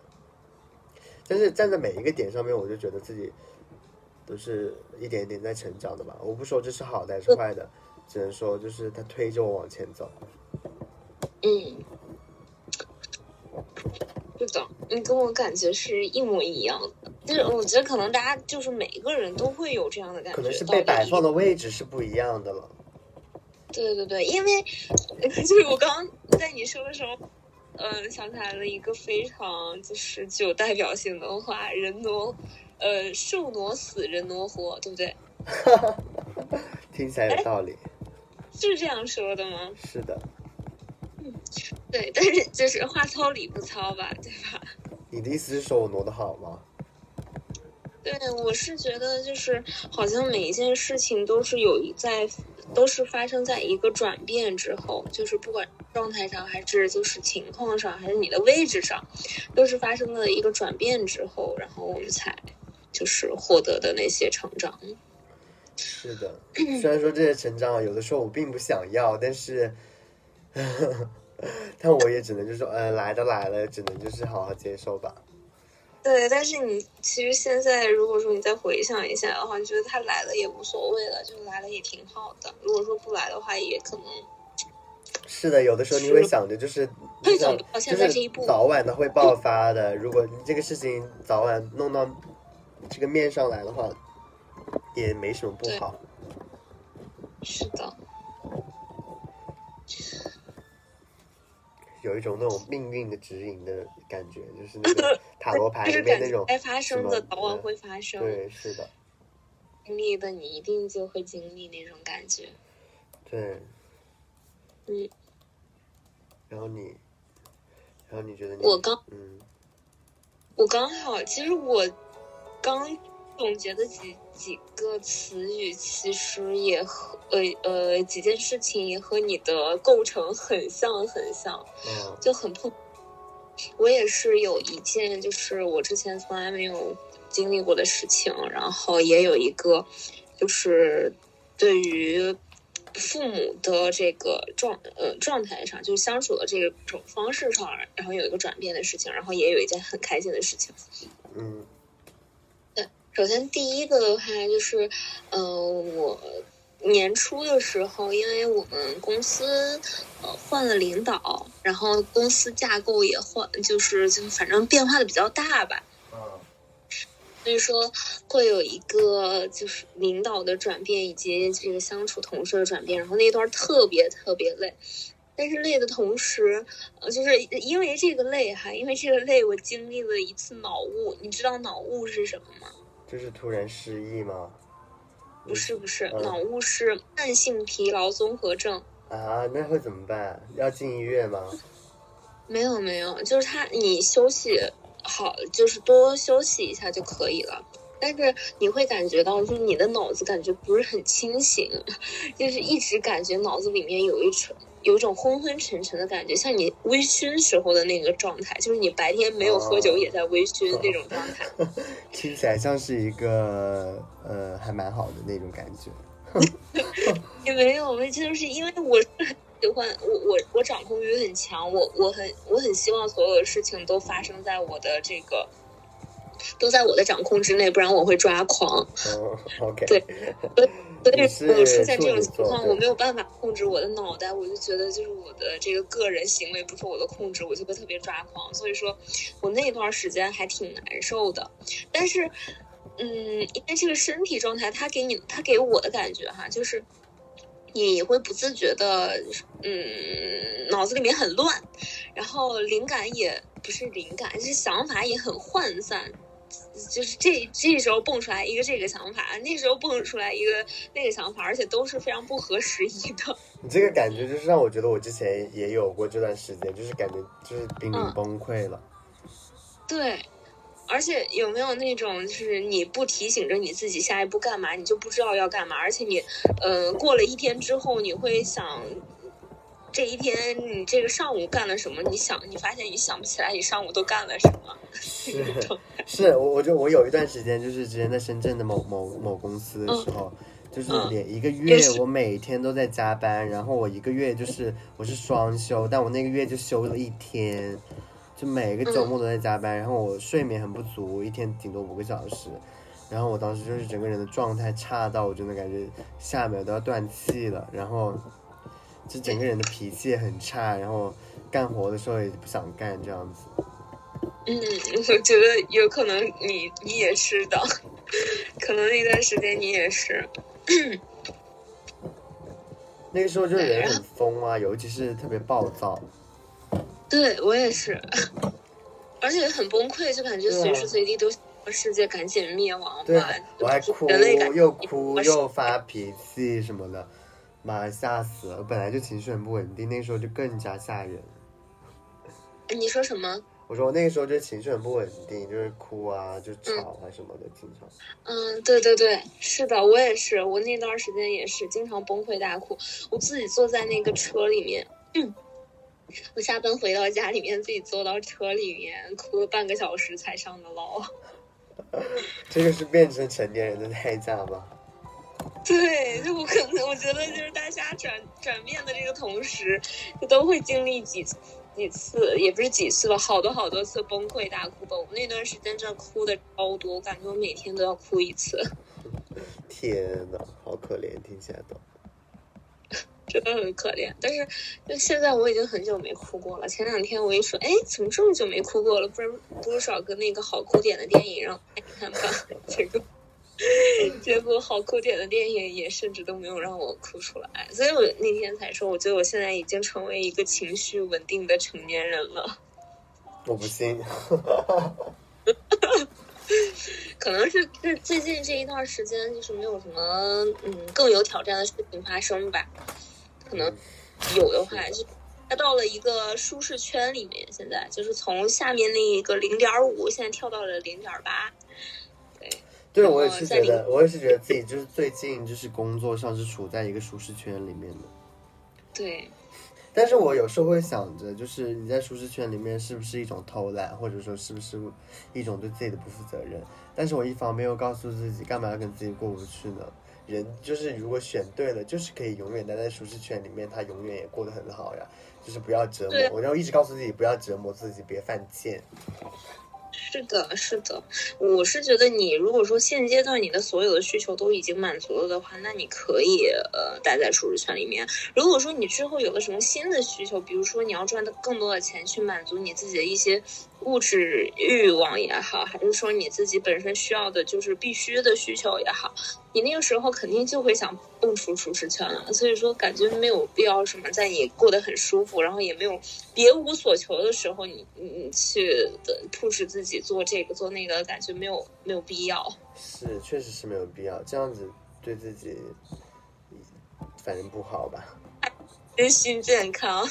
Speaker 2: 但是站在每一个点上面，我就觉得自己都是一点一点在成长的吧。我不说这是好的还是坏的，只能说就是他推着我往前走。
Speaker 3: 嗯。是的，你跟我感觉是一模一样的。就是我觉得可能大家就是每一个人都会有这样的感觉，
Speaker 2: 可能是被摆放的位置是不一样的了。
Speaker 3: 对对对，因为 就是我刚刚在你说的时候，嗯，想起来了一个非常就是具有代表性的话：人挪，呃，树挪死，人挪活，对不对？
Speaker 2: 听起来有道理。
Speaker 3: 是这样说的吗？
Speaker 2: 是的。
Speaker 3: 嗯。对，但是就是话糙理不糙吧，对吧？
Speaker 2: 你的意思是说我挪的好吗？
Speaker 3: 对，我是觉得就是好像每一件事情都是有在，都是发生在一个转变之后，就是不管状态上还是就是情况上，还是你的位置上，都是发生了一个转变之后，然后我们才就是获得的那些成长。
Speaker 2: 是的，虽然说这些成长有的时候我并不想要，但是。但我也只能就说，呃，来都来了，只能就是好好接受吧。
Speaker 3: 对，但是你其实现在如果说你再回想一下的话，你觉得他来了也无所谓了，就来了也挺好的。如果说不来的话，也可能。
Speaker 2: 是的，有的时候你会想着，就是
Speaker 3: 会走不到现在这一步。
Speaker 2: 早晚的会爆发的。如果你这个事情早晚弄到这个面上来的话，也没什么不好。
Speaker 3: 是的。
Speaker 2: 有一种那种命运的指引的感觉，就是那个塔罗牌里面那种
Speaker 3: 该发生的早晚会发生。
Speaker 2: 对，是的。
Speaker 3: 经历的你一定就会经历那种感觉。
Speaker 2: 对。
Speaker 3: 嗯。
Speaker 2: 然后你，然后你觉得？
Speaker 3: 我刚，
Speaker 2: 嗯，
Speaker 3: 我刚好，其实我刚总结的几几个词语，其实也和呃呃几件事情也和你的构成很像很像，
Speaker 2: 嗯，
Speaker 3: 就很碰。我也是有一件，就是我之前从来没有经历过的事情，然后也有一个，就是对于。父母的这个状呃状态上，就是相处的这种方式上，然后有一个转变的事情，然后也有一件很开心的事情。
Speaker 2: 嗯，
Speaker 3: 对，首先第一个的话就是，嗯，我年初的时候，因为我们公司呃换了领导，然后公司架构也换，就是就反正变化的比较大吧。所以说会有一个就是领导的转变，以及这个相处同事的转变，然后那段特别特别累，但是累的同时，呃，就是因为这个累哈，因为这个累，我经历了一次脑雾。你知道脑雾是什么吗？
Speaker 2: 就是突然失忆吗？
Speaker 3: 不是不是，脑雾是慢性疲劳综合症
Speaker 2: 啊。那会怎么办？要进医院吗？
Speaker 3: 没有没有，就是他你休息。好，就是多休息一下就可以了。但是你会感觉到，就是你的脑子感觉不是很清醒，就是一直感觉脑子里面有一种有一种昏昏沉沉的感觉，像你微醺时候的那个状态，就是你白天没有喝酒也在微醺那种状态。
Speaker 2: 听起来像是一个呃，还蛮好的那种感觉。
Speaker 3: 也没有，就是因为我是。喜欢我我我掌控欲很强，我我很我很希望所有的事情都发生在我的这个，都在我的掌控之内，不然我会抓狂。对，所以所以出现这种情况，我没有办法控制我的脑袋，我就觉得就是我的这个个人行为不受我的控制，我就会特别抓狂。所以说我那段时间还挺难受的，但是嗯，因为这个身体状态，他给你他给我的感觉哈，就是。你会不自觉的，嗯，脑子里面很乱，然后灵感也不是灵感，就是想法也很涣散，就是这这时候蹦出来一个这个想法，那时候蹦出来一个那个想法，而且都是非常不合时宜的。
Speaker 2: 你这个感觉就是让我觉得我之前也有过这段时间，就是感觉就是濒临崩溃了。
Speaker 3: 对。而且有没有那种，就是你不提醒着你自己下一步干嘛，你就不知道要干嘛？而且你，呃，过了一天之后，你会想，这一天你这个上午干了什么？你想，你发现你想不起来你上午都干了什么。
Speaker 2: 是是，我我就我有一段时间就是之前在深圳的某某某公司的时候，就是连一个月我每天都在加班，然后我一个月就是我是双休，但我那个月就休了一天。就每个周末都在加班，然后我睡眠很不足，一天顶多五个小时，然后我当时就是整个人的状态差到我真的感觉下一秒都要断气了，然后就整个人的脾气也很差，然后干活的时候也不想干这样子。
Speaker 3: 嗯，我觉得有可能你你也是的，可能那段时间你也是。
Speaker 2: 那个时候就人很疯啊，尤其是特别暴躁。
Speaker 3: 对我也是，而且很崩溃，就感觉随时随地都世界赶紧灭亡
Speaker 2: 吧。我还哭，又哭又发脾气什么的，妈吓死了！我本来就情绪很不稳定，那时候就更加吓人。
Speaker 3: 你说什么？
Speaker 2: 我说我那个时候就情绪很不稳定，就是哭啊，就吵啊什么的，经常。
Speaker 3: 嗯，对对对，是的，我也是，我那段时间也是经常崩溃大哭，我自己坐在那个车里面。我下班回到家里面，自己坐到车里面哭了半个小时才上的楼。
Speaker 2: 这个是变成成年人的代价吗？
Speaker 3: 对，就我可能我觉得就是大家转转变的这个同时，就都会经历几几次，也不是几次了，好多好多次崩溃大哭吧。我那段时间真的哭的超多，我感觉我每天都要哭一次。
Speaker 2: 天呐，好可怜，听起来都。
Speaker 3: 真的很可怜。但是就现在我已经很久没哭过了。前两天我一说，哎，怎么这么久没哭过了？不然不如找个那个好哭点的电影让我看吧。结果 结果好哭点的电影也甚至都没有让我哭出来。所以我那天才说，我觉得我现在已经成为一个情绪稳定的成年人了。
Speaker 2: 我不信。
Speaker 3: 可能是这最近这一段时间，就是没有什么嗯更有挑战的事情发生吧。可能有的话，就他到了一个舒适圈里面。现在就是从下面那一个零点五，现在跳到了零点八。对，
Speaker 2: 我也是觉得，我也是觉得自己就是最近就是工作上是处在一个舒适圈里面的。
Speaker 3: 对。
Speaker 2: 但是我有时候会想着，就是你在舒适圈里面是不是一种偷懒，或者说是不是一种对自己的不负责任？但是我一方面又告诉自己，干嘛要跟自己过不去呢？人就是如果选对了，就是可以永远待在舒适圈里面，他永远也过得很好呀。就是不要折磨，我就一直告诉自己不要折磨自己，别犯贱。
Speaker 3: 是的，是的，我是觉得你如果说现阶段你的所有的需求都已经满足了的话，那你可以呃待在舒适圈里面。如果说你之后有了什么新的需求，比如说你要赚的更多的钱去满足你自己的一些物质欲望也好，还是说你自己本身需要的就是必须的需求也好。你那个时候肯定就会想蹦出舒适圈了，所以说感觉没有必要什么在你过得很舒服，然后也没有别无所求的时候，你你去的 push 自己做这个做那个，感觉没有没有必要。
Speaker 2: 是，确实是没有必要，这样子对自己反正不好吧？
Speaker 3: 身心健康。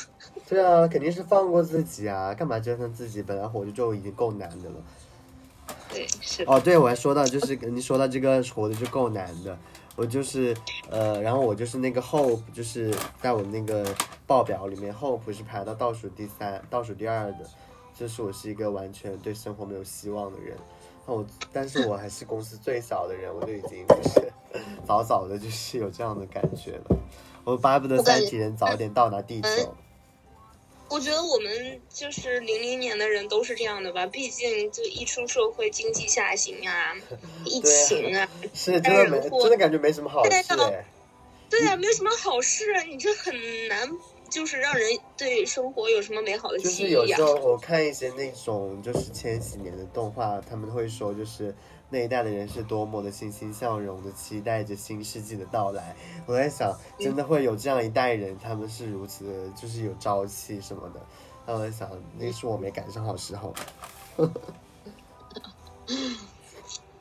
Speaker 2: 对啊，肯定是放过自己啊，干嘛折腾自己？本来活着就已经够难的了。
Speaker 3: 对，是哦，
Speaker 2: 对，我还说到，就是你说到这个活的就够难的，我就是呃，然后我就是那个 hope，就是在我那个报表里面，hope 是排到倒数第三、倒数第二的，就是我是一个完全对生活没有希望的人。那我，但是我还是公司最小的人，我就已经就是 早早的就是有这样的感觉了，我巴不得三体人早点到达地球。
Speaker 3: 我觉得我们就是零零年的人都是这样的吧，毕竟就一出社会，经济下行啊，疫情啊，
Speaker 2: 是真的没真的感觉没什么好事。
Speaker 3: 对啊，没有什么好事，你这很难，就是让人对生活有什么美好的
Speaker 2: 记忆。就是有时候我看一些那种就是千禧年的动画，他们会说就是。那一代的人是多么的欣欣向荣的期待着新世纪的到来。我在想，真的会有这样一代人，他们是如此的，就是有朝气什么的。那我在想，那是我没赶上好时候。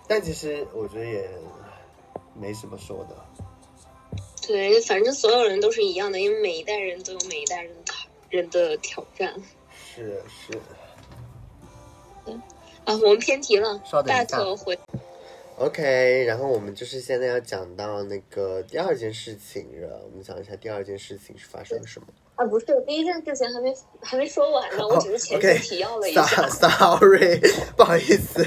Speaker 2: 但其实我觉得也没什么说的。
Speaker 3: 对，反正所有人都是一样的，因为每一代人都有每一代人人的挑战。
Speaker 2: 是是。
Speaker 3: 啊，我们偏题了。
Speaker 2: 稍等一
Speaker 3: 下。回。
Speaker 2: OK，然后我们就是现在要讲到那个第二件事情了。我们讲一下第二件事情是发生了什么。
Speaker 3: 啊，不是，第一件事情还没还没说完呢，我只是前面提要了一下。
Speaker 2: Sorry，不好意思。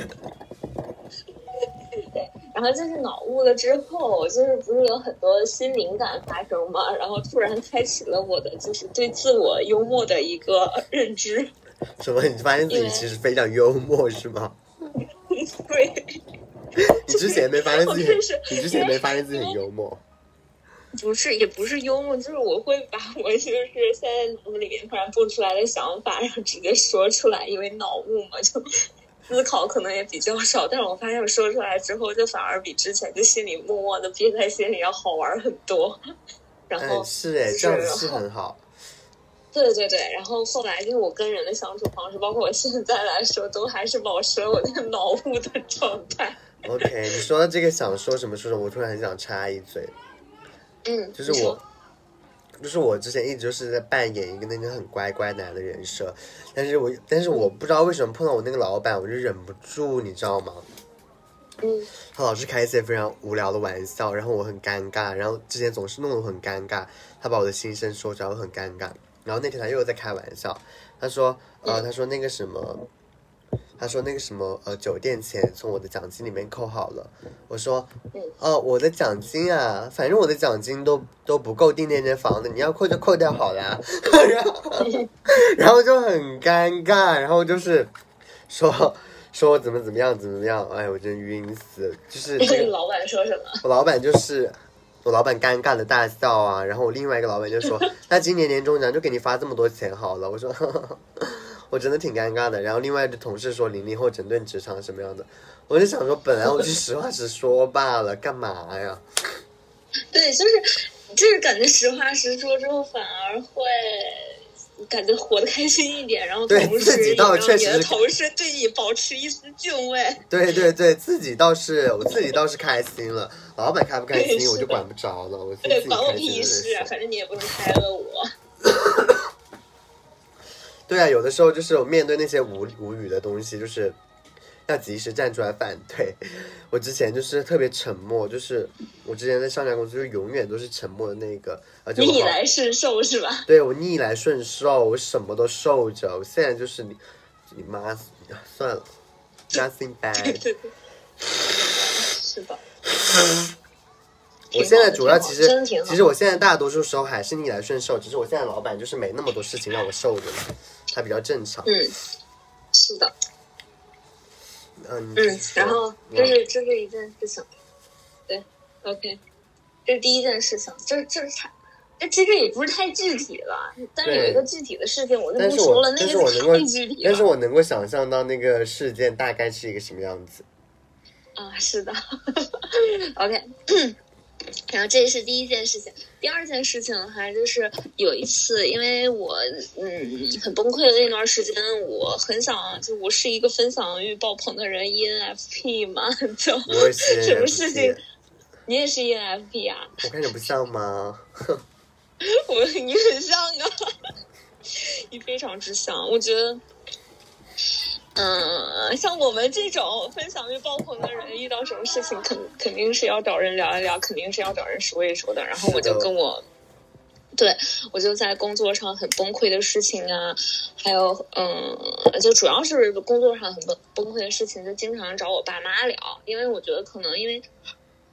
Speaker 3: 对，然后就是脑雾了之后，就是不是有很多新灵感发生嘛？然后突然开启了我的就是对自我幽默的一个认知。
Speaker 2: 什么？你发现自己其实非常幽默是吗？
Speaker 3: 对。
Speaker 2: 你之前没发现自己？你之前没发现自己很幽默？
Speaker 3: 不是，也不是幽默，就是我会把我就是现在脑子里面突然蹦出来的想法，然后直接说出来，因为脑雾嘛，就思考可能也比较少。但是我发现我说出来之后，就反而比之前就心里默默的憋在心里要好玩很多。然后
Speaker 2: 是哎，这样子是很好。
Speaker 3: 对对对，然后后来就是我跟人的相处方式，包括我现在来说，都还是保持了我那个脑雾的状态。
Speaker 2: OK，你说这个想说什么说什么，我突然很想插一嘴。
Speaker 3: 嗯，
Speaker 2: 就是我，就是我之前一直就是在扮演一个那个很乖乖男的人设，但是我但是我不知道为什么碰到我那个老板，我就忍不住，你知道吗？
Speaker 3: 嗯，
Speaker 2: 他老是开一些非常无聊的玩笑，然后我很尴尬，然后之前总是弄得我很尴尬，他把我的心声说出来，我很尴尬。然后那天他又在开玩笑，他说，呃，他说那个什么，他说那个什么，呃，酒店钱从我的奖金里面扣好了。我说，哦，我的奖金啊，反正我的奖金都都不够订那间房子，你要扣就扣掉好了。然后，然后就很尴尬，然后就是说说我怎么怎么样怎么样，哎，我真晕死。就是
Speaker 3: 老板说什么？
Speaker 2: 我老板就是。我老板尴尬的大笑啊，然后我另外一个老板就说，那今年年终奖就给你发这么多钱好了。我说，我真的挺尴尬的。然后另外的同事说零零后整顿职场什么样的，我就想说，本来我就实话实说罢了，干嘛呀？
Speaker 3: 对，就是就是感觉实话实说之后，反而会感觉活得开心一点，然后
Speaker 2: 对
Speaker 3: 同
Speaker 2: 自己倒确
Speaker 3: 的同事对你保持一丝敬畏。
Speaker 2: 对对对，自己倒是我自己倒是开心了，老板开不开心我就管不着了，我
Speaker 3: 管我屁事啊！反正你也不能开了我。
Speaker 2: 对啊，有的时候就是我面对那些无无语的东西，就是要及时站出来反对。我之前就是特别沉默，就是我之前在上家公司就永远都是沉默的那个，而且
Speaker 3: 逆来顺受是吧？
Speaker 2: 对我逆来顺受，我什么都受着。我现在就是你，你妈算了，nothing
Speaker 3: 对
Speaker 2: bad。
Speaker 3: 对对，是的。
Speaker 2: 我现在主要其实其实我现在大多数时候还是逆来顺受，只是我现在老板就是没那么多事情让我受着了，他比较正常。
Speaker 3: 嗯，是的，
Speaker 2: 嗯
Speaker 3: 嗯，然后
Speaker 2: 嗯
Speaker 3: 这是这是一件事情，对，OK，这是第一件事情，这这是太，这其实也不是太具体了，但是有一个具体的事情我就不说了，那个太具体
Speaker 2: 但是我能够想象到那个事件大概是一个什么样子。
Speaker 3: 啊，是的，OK。然后这是第一件事情，第二件事情的话，就是有一次，因为我嗯很崩溃的那段时间，我很想，就我是一个分享欲爆棚的人，ENFP 嘛，就什么事情你也是 ENFP 啊？
Speaker 2: 我看着不像吗？
Speaker 3: 我你很像啊，你非常之像，我觉得。嗯，像我们这种分享欲爆棚的人，遇到什么事情肯肯定是要找人聊一聊，肯定是要找人说一说的。然后我就跟我，对我就在工作上很崩溃的事情啊，还有嗯，就主要是工作上很崩崩溃的事情，就经常找我爸妈聊，因为我觉得可能因为，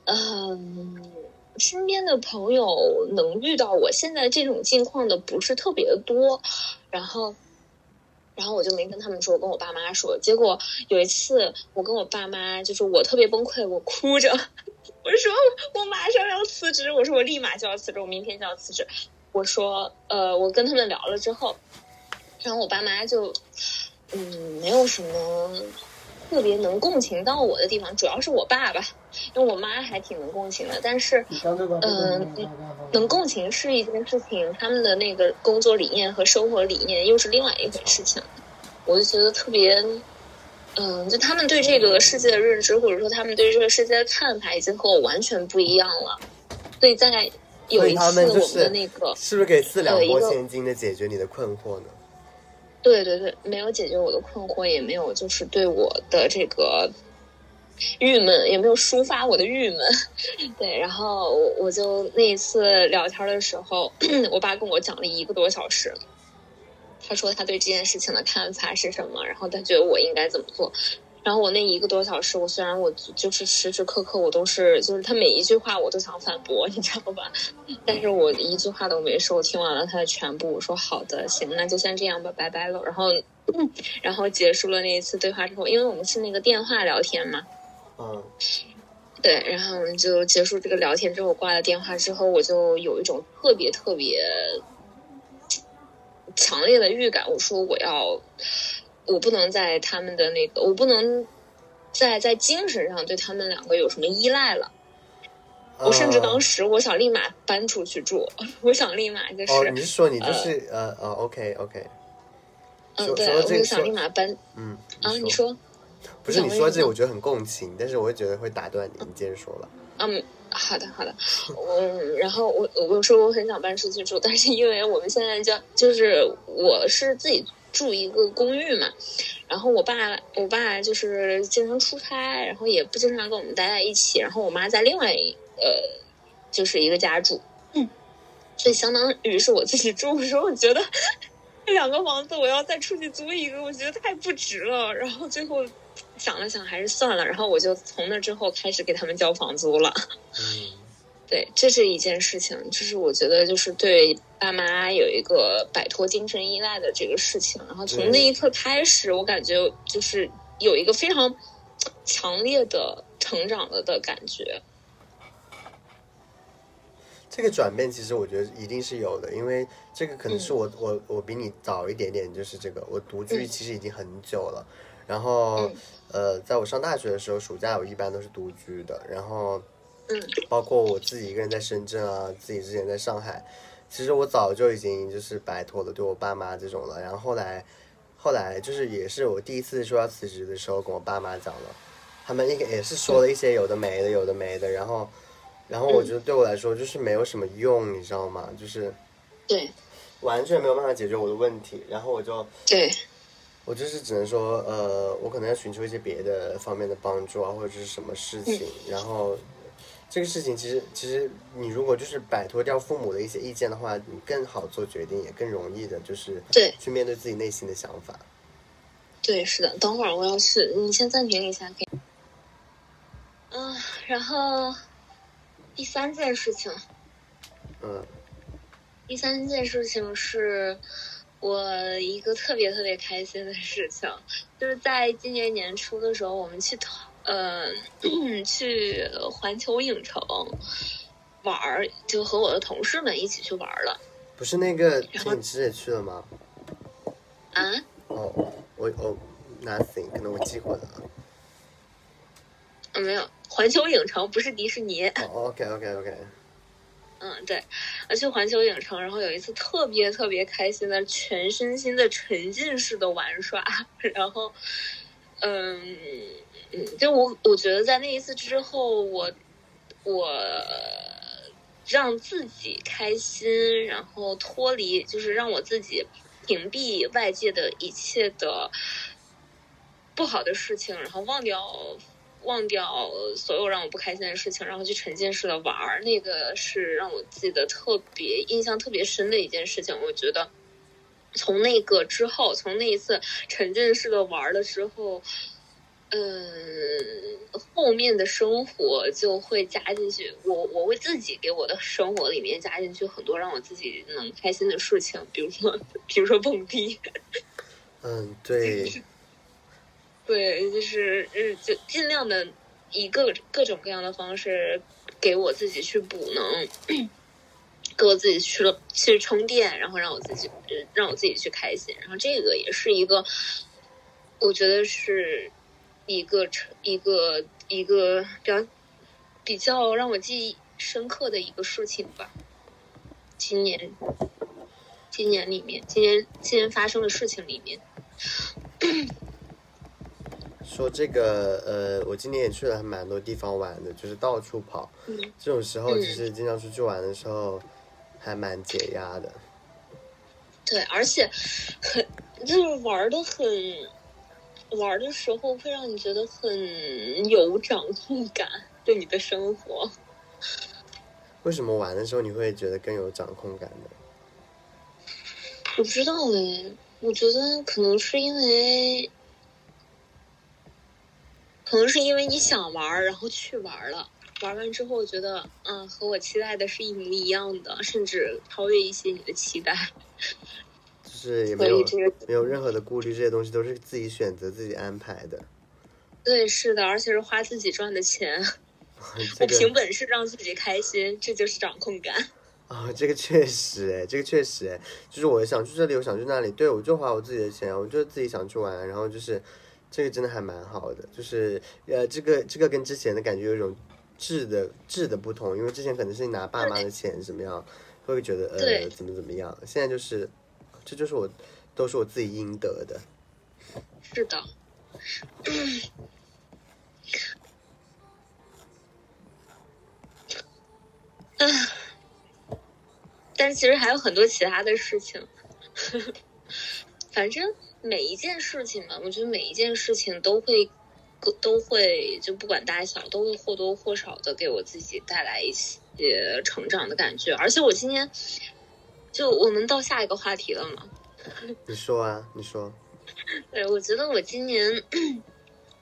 Speaker 3: 嗯。身边的朋友能遇到我现在这种境况的不是特别多，然后，然后我就没跟他们说，我跟我爸妈说。结果有一次，我跟我爸妈就是我特别崩溃，我哭着，我说我马上要辞职，我说我立马就要辞职，我明天就要辞职。我说呃，我跟他们聊了之后，然后我爸妈就嗯没有什么特别能共情到我的地方，主要是我爸爸，因为我妈还挺能共情的，但是嗯，能共情是一件事情，他们的那个工作理念和生活理念又是另外一回事情。我就觉得特别，嗯，就他们对这个世界的认知，或者说他们对这个世界的看法，已经和我完全不一样了。所以在有一次我们
Speaker 2: 们就是
Speaker 3: 的那个，
Speaker 2: 是不是可以四两拨千斤的解决你的困惑呢？
Speaker 3: 对对对，没有解决我的困惑，也没有就是对我的这个郁闷，也没有抒发我的郁闷。对，然后我我就那一次聊天的时候，我爸跟我讲了一个多小时。他说他对这件事情的看法是什么，然后他觉得我应该怎么做。然后我那一个多小时，我虽然我就是时时刻刻我都是，就是他每一句话我都想反驳，你知道吧？但是我一句话都没说，我听完了他的全部，我说好的，行，那就先这样吧，拜拜了。然后，然后结束了那一次对话之后，因为我们是那个电话聊天嘛，
Speaker 2: 嗯，
Speaker 3: 对，然后我们就结束这个聊天之后，挂了电话之后，我就有一种特别特别强烈的预感，我说我要，我不能在他们的那个，我不能在在精神上对他们两个有什么依赖了。我甚至当
Speaker 2: 时
Speaker 3: 时我想立马搬出去住，我想立马就是，
Speaker 2: 哦，你是说你就是呃呃，OK OK，
Speaker 3: 嗯，对，我就想立马搬
Speaker 2: 嗯
Speaker 3: 啊，你说，
Speaker 2: 不是你说这，我觉得很共情，但是我会觉得会打断你，你接着说吧。
Speaker 3: 嗯，好的好的，嗯，然后我我说我很想搬出去住，但是因为我们现在就就是我是自己住一个公寓嘛，然后我爸我爸就是经常出差，然后也不经常跟我们待在一起，然后我妈在另外一呃就是一个家住，嗯，所以相当于是我自己住的时候，我觉得这 两个房子我要再出去租一个，我觉得太不值了，然后最后。想了想，还是算了。然后我就从那之后开始给他们交房租了。
Speaker 2: 嗯，
Speaker 3: 对，这是一件事情，就是我觉得就是对爸妈有一个摆脱精神依赖的这个事情。然后从那一刻开始，我感觉就是有一个非常强烈的成长了的感觉。
Speaker 2: 这个转变其实我觉得一定是有的，因为这个可能是我、我我比你早一点点，就是这个我独居
Speaker 3: 嗯。
Speaker 2: 其实已经很久了，然后、
Speaker 3: 嗯。
Speaker 2: 呃，在我上大学的时候，暑假我一般都是独居的，然后
Speaker 3: 嗯。
Speaker 2: 包括我自己一个人在深圳啊，自己之前在上海，其实我早就已经就是摆脱了对我爸妈这种了，然后后来后来就是也是我第一次说要辞职的时候跟我爸妈讲了，他们应该也是说了一些有的没的有的没的，然后然后我觉得对我来说就是没有什么用，你知道吗？就是
Speaker 3: 对
Speaker 2: 完全没有办法解决我的问题，然后我就
Speaker 3: 对，
Speaker 2: 我就是只能说，呃，我可能要寻求一些别的方面的帮助啊，或者是什么事情。然后这个事情其实，其实你如果就是摆脱掉父母的一些意见的话，你更好做决定，也更容易的，就是
Speaker 3: 对
Speaker 2: 去面对自己内心的想法。
Speaker 3: 对，是的。等会儿我要去，你先暂停一下，可以。嗯、然后第三件事情，
Speaker 2: 嗯
Speaker 3: 第三件事情是我一个特别特别开心的事情，就是在今年年初的时候，我们去团呃 去环球影城玩儿，就和我的同事们一起去玩儿了
Speaker 2: 不是那个影师也去了吗？
Speaker 3: 啊。
Speaker 2: 哦，我哦，nothing，可能我记混了。
Speaker 3: 嗯，没有，环球影城不是迪士尼。
Speaker 2: 哦，OK OK OK，
Speaker 3: 嗯，对，我去环球影城，然后有一次特别特别开心的全身心的沉浸式的玩耍，然后，嗯嗯，就我我觉得在那一次之后，我我让自己开心，然后脱离，就是让我自己屏蔽外界的一切的不好的事情，然后忘掉忘掉所有让我不开心的事情，然后去沉浸式的玩儿，那个是让我记得特别印象特别深的一件事情。我觉得从那个之后，从那一次沉浸式的玩儿了之后，嗯，后面的生活就会加进去。我我会自己给我的生活里面加进去很多让我自己能开心的事情，比如说比如说蹦迪。
Speaker 2: 嗯，对，
Speaker 3: 对，就是嗯，就尽量的以各各种各样的方式给我自己去补能，给我自己去了去充电，然后让我自己让我自己去开心，然后这个也是一个，我觉得是一个成一个一个比较比较让我记忆深刻的一个事情吧。今年，今年里面，今年今年发生的事情里面。
Speaker 2: 说这个呃，我今年也去了还蛮多地方玩的，就是到处跑。
Speaker 3: 嗯
Speaker 2: 这种时候
Speaker 3: 嗯
Speaker 2: 其实经常出去玩的时候，还蛮解压的。
Speaker 3: 对，而且很就是玩的很，玩的时候会让你觉得很有掌控感，对你的生活。
Speaker 2: 为什么玩的时候你会觉得更有掌控感呢？
Speaker 3: 我不知道哎，我觉得可能是因为，可能是因为你想玩，然后去玩了。玩完之后觉得，嗯，和我期待的是一模一样的，甚至超越一些你的期待。
Speaker 2: 就是也没有
Speaker 3: 这个
Speaker 2: 没有任何的顾虑，这些东西都是自己选择、自己安排的。
Speaker 3: 对，是的，而且是花自己赚的钱。
Speaker 2: 这
Speaker 3: 我凭本事让自己开心，这就是掌控感。
Speaker 2: 啊、这个确实哎，这个确实哎，就是我想去这里，我想去那里，对我就花我自己的钱，我就自己想去玩，然后就是这个真的还蛮好的，就是呃，这个这个跟之前的感觉有一种质的质的不同，因为之前可能是你拿爸妈的钱怎么样，会觉得呃怎么怎么样，现在就是这就是我都是我自己应得的。
Speaker 3: 是的，嗯，但是其实还有很多其他的事情。呵 呵反正每一件事情嘛，我觉得每一件事情都会，都会就不管大小，都会或多或少的给我自己带来一些成长的感觉。而且我今天，就我们到下一个话题了嘛。
Speaker 2: 你说啊，你说，
Speaker 3: 对，我觉得我今年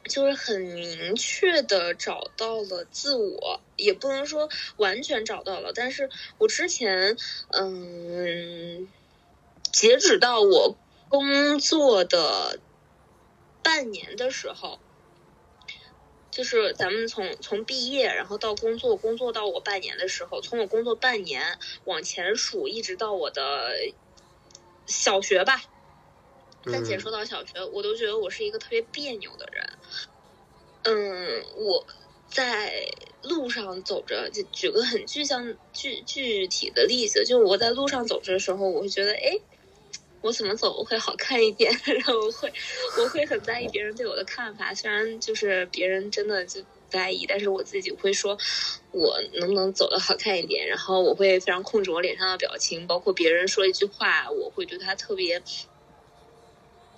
Speaker 3: 就是很明确的找到了自我，也不能说完全找到了，但是我之前，嗯，截止到我工作的半年的时候，就是咱们从从毕业，然后到工作，工作到我半年的时候，从我工作半年往前数，一直到我的小学吧，暂且说到小学，我都觉得我是一个特别别扭的人。嗯，我在路上走着，就举个很具象、具具体的例子，就我在路上走着的时候，我会觉得，哎。我怎么走会好看一点？然后我会，我会很在意别人对我的看法。虽然就是别人真的就不在意，但是我自己会说，我能不能走的好看一点？然后我会非常控制我脸上的表情，包括别人说一句话，我会对他特别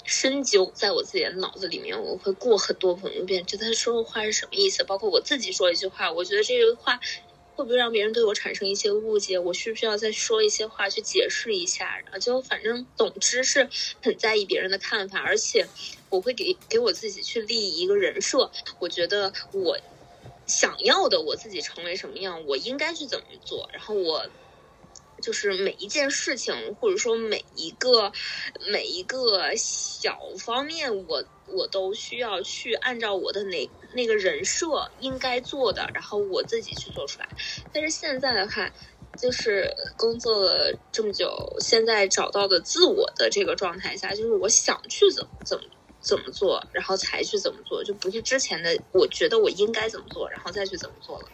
Speaker 3: 深究，在我自己的脑子里面，我会过很多很多遍，就他说的话是什么意思？包括我自己说一句话，我觉得这句话。会不会让别人对我产生一些误解？我需不需要再说一些话去解释一下？然后就反正总之是很在意别人的看法，而且我会给给我自己去立一个人设。我觉得我想要的我自己成为什么样，我应该去怎么做。然后我。就是每一件事情，或者说每一个每一个小方面，我我都需要去按照我的那那个人设应该做的，然后我自己去做出来。但是现在的话，就是工作了这么久，现在找到的自我的这个状态下，就是我想去怎么怎么怎么做，然后才去怎么做，就不是之前的我觉得我应该怎么做，然后再去怎么做了，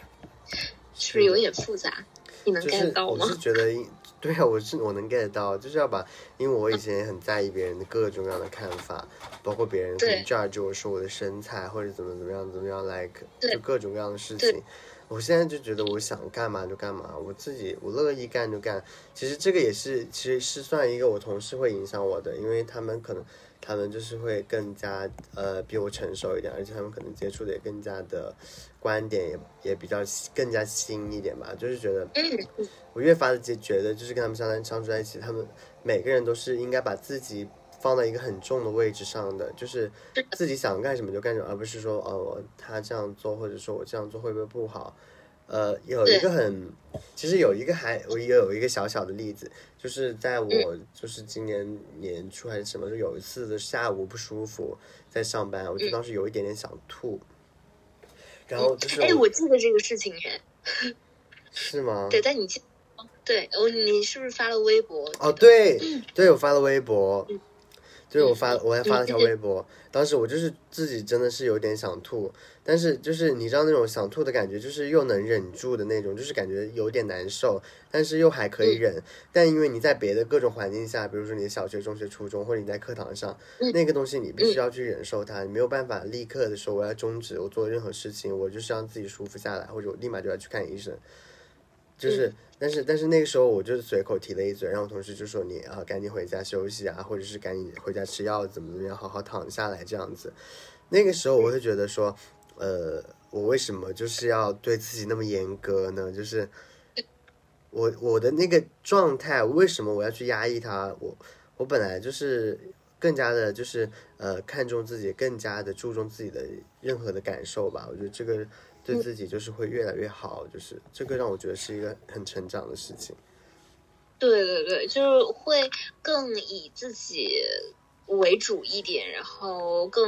Speaker 3: 是不是有点复杂？你能 get 到
Speaker 2: 吗？我 是觉得，对啊，我是我能 get 到，就是要把，因为我以前也很在意别人的各种各样的看法，包括别人可能 judge 我说我的身材或者怎么怎么样怎么样，like 就各种各样的事情。我现在就觉得我想干嘛就干嘛，我自己我乐意干就干。其实这个也是，其实是算一个我同事会影响我的，因为他们可能。他们就是会更加呃比我成熟一点，而且他们可能接触的也更加的观点也也比较更加新一点吧。就是觉得，我越发的觉觉得，就是跟他们相相处在一起，他们每个人都是应该把自己放在一个很重的位置上的，就是自己想干什么就干什么，而不是说哦他这样做或者说我这样做会不会不好。呃，有一个很，其实有一个还我也有一个小小的例子，就是在我就是今年年初还是什么，就有一次的下午不舒服，在上班，我就当时有一点点想吐，然后就是
Speaker 3: 哎，我记得这个事情耶，
Speaker 2: 是吗？
Speaker 3: 对，但你记，对我你是不是发了微博？
Speaker 2: 哦，对，对我发了微博。就是我发，我还发了条微博。当时我就是自己真的是有点想吐，但是就是你知道那种想吐的感觉，就是又能忍住的那种，就是感觉有点难受，但是又还可以忍。但因为你在别的各种环境下，比如说你的小学、中学、初中，或者你在课堂上，那个东西你必须要去忍受它，你没有办法立刻的说我要终止我做任何事情，我就是让自己舒服下来，或者我立马就要去看医生，就是。但是但是那个时候我就是随口提了一嘴，然后同事就说你啊赶紧回家休息啊，或者是赶紧回家吃药怎么怎么样，好好躺下来这样子。那个时候我会觉得说，呃，我为什么就是要对自己那么严格呢？就是我我的那个状态，为什么我要去压抑它？我我本来就是更加的，就是呃看重自己，更加的注重自己的任何的感受吧。我觉得这个。对自己就是会越来越好，就是这个让我觉得是一个很成长的事情。
Speaker 3: 对对对，就是会更以自己为主一点，然后更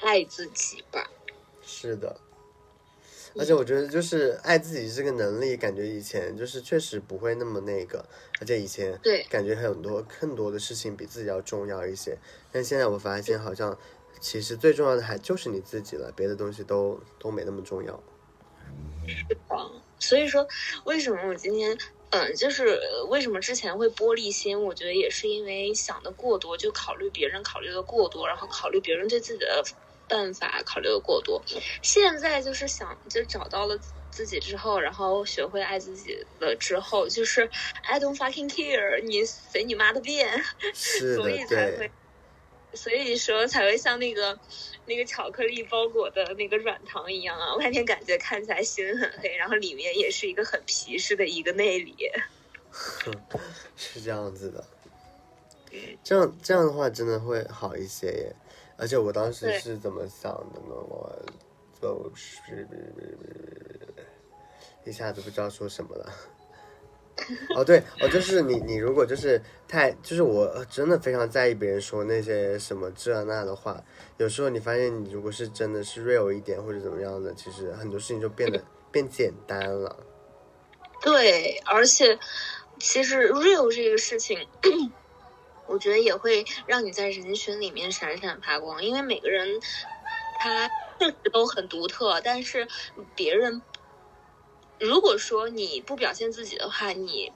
Speaker 3: 爱自己吧。
Speaker 2: 是的，而且我觉得就是爱自己这个能力，感觉以前就是确实不会那么那个，而且以前
Speaker 3: 对
Speaker 2: 感觉很多更多的事情比自己要重要一些，但现在我发现好像。其实最重要的还就是你自己了，别的东西都都没那么重要。
Speaker 3: 是的所以说，为什么我今天，嗯，就是为什么之前会玻璃心？我觉得也是因为想的过多，就考虑别人考虑的过多，然后考虑别人对自己的办法考虑的过多。现在就是想，就找到了自己之后，然后学会爱自己了之后，就是 I don't fucking care，你随你妈的便，所以才会。所以说才会像那个那个巧克力包裹的那个软糖一样啊，外面感觉看起来心很黑，然后里面也是一个很皮实的一个内里。
Speaker 2: 是这样子的，这样这样的话真的会好一些耶。而且我当时是怎么想的呢？我就是一下子不知道说什么了。哦，对，哦，就是你，你如果就是太，就是我呃真的非常在意别人说那些什么这那的话。有时候你发现，你如果是真的是 real 一点或者怎么样的，其实很多事情就变得变简单了。
Speaker 3: 对，而且其实 real 这个事情，我觉得也会让你在人群里面闪闪发光，因为每个人他确实都很独特，但是别人如果说你不表现自己的话，你。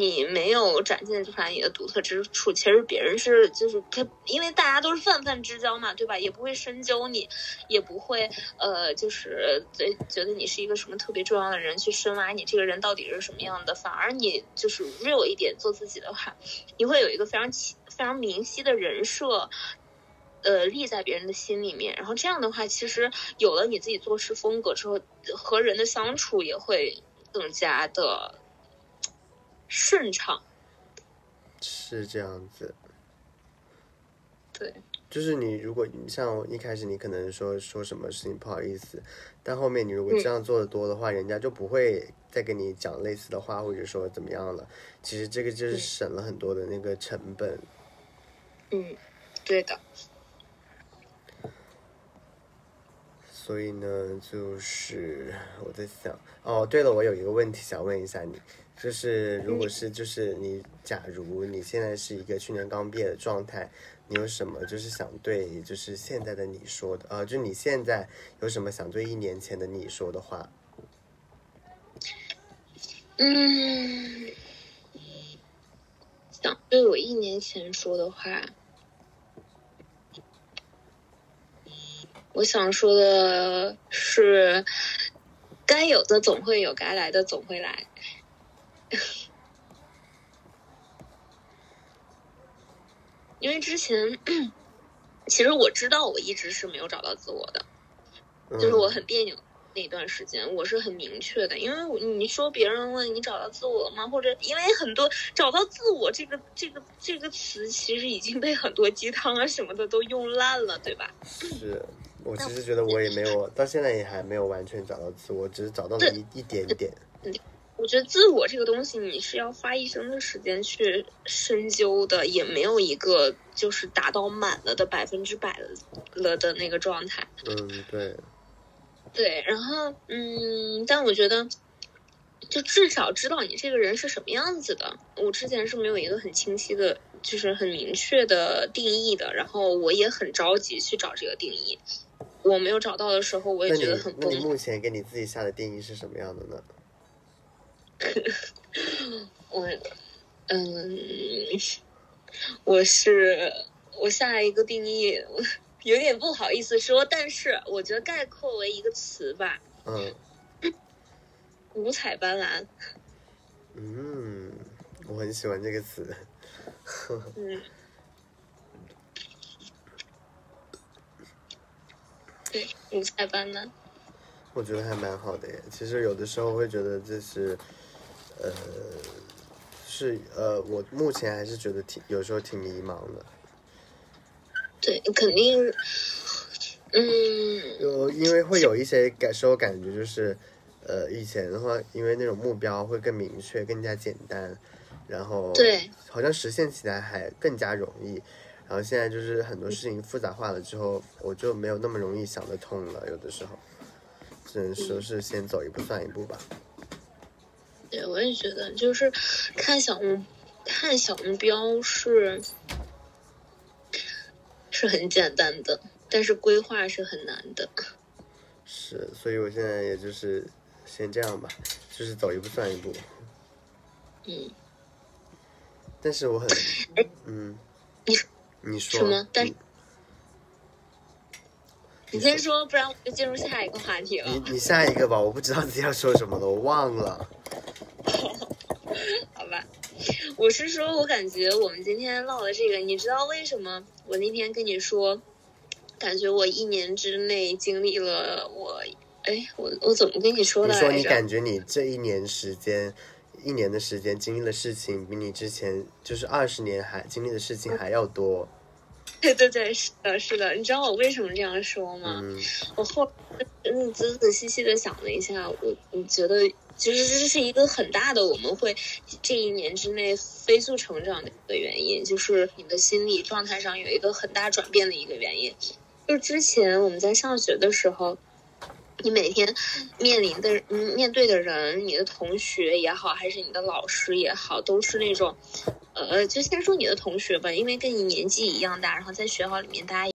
Speaker 3: 你没有展现出来你的独特之处，其实别人是就是他，因为大家都是泛泛之交嘛，对吧？也不会深究你，也不会呃，就是觉得你是一个什么特别重要的人去深挖你这个人到底是什么样的。反而你就是 real 一点做自己的话，你会有一个非常非常明晰的人设，呃，立在别人的心里面。然后这样的话，其实有了你自己做事风格之后，和人的相处也会更加的。顺畅，
Speaker 2: 是这样子。
Speaker 3: 对，
Speaker 2: 就是你，如果你像一开始你可能说说什么事情不好意思，但后面你如果这样做的多的话，人家就不会再跟你讲类似的话，或者说怎么样了。其实这个就是省了很多的那个成本。
Speaker 3: 嗯，对的。
Speaker 2: 所以呢，就是我在想，哦，对了，我有一个问题想问一下你。就是，如果是就是你，假如你现在是一个去年刚毕业的状态，你有什么就是想对就是现在的你说的？呃，就你现在有什么想对一年前的你说的话？
Speaker 3: 嗯，想对我一年前说的话，我想说的是，该有的总会有，该来的总会来。因为之前，其实我知道我一直是没有找到自我的，就是我很别扭那段时间，我是很明确的。因为你说别人问你找到自我吗？或者因为很多找到自我这个这个这个词，其实已经被很多鸡汤啊什么的都用烂了，对吧？
Speaker 2: 是我其实觉得我也没有到现在也还没有完全找到自我，只是找到了一一点点。
Speaker 3: 我觉得自我这个东西，你是要花一生的时间去深究的，也没有一个就是达到满了的百分之百了的那个状态。
Speaker 2: 嗯，对。
Speaker 3: 对，然后嗯，但我觉得，就至少知道你这个人是什么样子的。我之前是没有一个很清晰的，就是很明确的定义的，然后我也很着急去找这个定义。我没有找到的时候，我也觉得很崩。
Speaker 2: 那你目前给你自己下的定义是什么样的呢？
Speaker 3: 我，嗯，我是我下一个定义，有点不好意思说，但是我觉得概括为一个词吧，
Speaker 2: 嗯，
Speaker 3: 五彩斑斓。
Speaker 2: 嗯，我很喜欢这个词。
Speaker 3: 嗯，对，五彩斑斓。
Speaker 2: 我觉得还蛮好的耶。其实有的时候会觉得这是。呃，是呃，我目前还是觉得挺有时候挺迷茫的。
Speaker 3: 对，肯定，嗯。
Speaker 2: 有因为会有一些感受，感觉就是，呃，以前的话，因为那种目标会更明确、更加简单，然后
Speaker 3: 对，
Speaker 2: 好像实现起来还更加容易。然后现在就是很多事情复杂化了之后，我就没有那么容易想得通了。有的时候，只能说是先走一步算一步吧。
Speaker 3: 对，我也觉得，就是看小目，看小目标是是很简单的，但是规划是很难的。
Speaker 2: 是，所以我现在也就是先这样吧，就是走一步算一步。
Speaker 3: 嗯。
Speaker 2: 但是我很，嗯，
Speaker 3: 你
Speaker 2: 你说
Speaker 3: 什么？但你先说，不然我就进入下一个话题了。
Speaker 2: 你你下一个吧，我不知道自己要说什么了，我忘了。
Speaker 3: 好吧，我是说，我感觉我们今天唠的这个，你知道为什么我那天跟你说，感觉我一年之内经历了我，哎，我我怎么跟你说的
Speaker 2: 你说你感觉你这一年时间，一年的时间经历的事情，比你之前就是二十年还经历的事情还要多。
Speaker 3: 对对对，是的，是的。你知道我为什么这样说吗？我后嗯仔仔细细的想了一下，我我觉得其实这是一个很大的，我们会这一年之内飞速成长的一个原因，就是你的心理状态上有一个很大转变的一个原因。就之前我们在上学的时候，你每天面临的、嗯面对的人，你的同学也好，还是你的老师也好，都是那种，呃，就先说你的同学吧，因为跟你年纪一样大，然后在学校里面大家。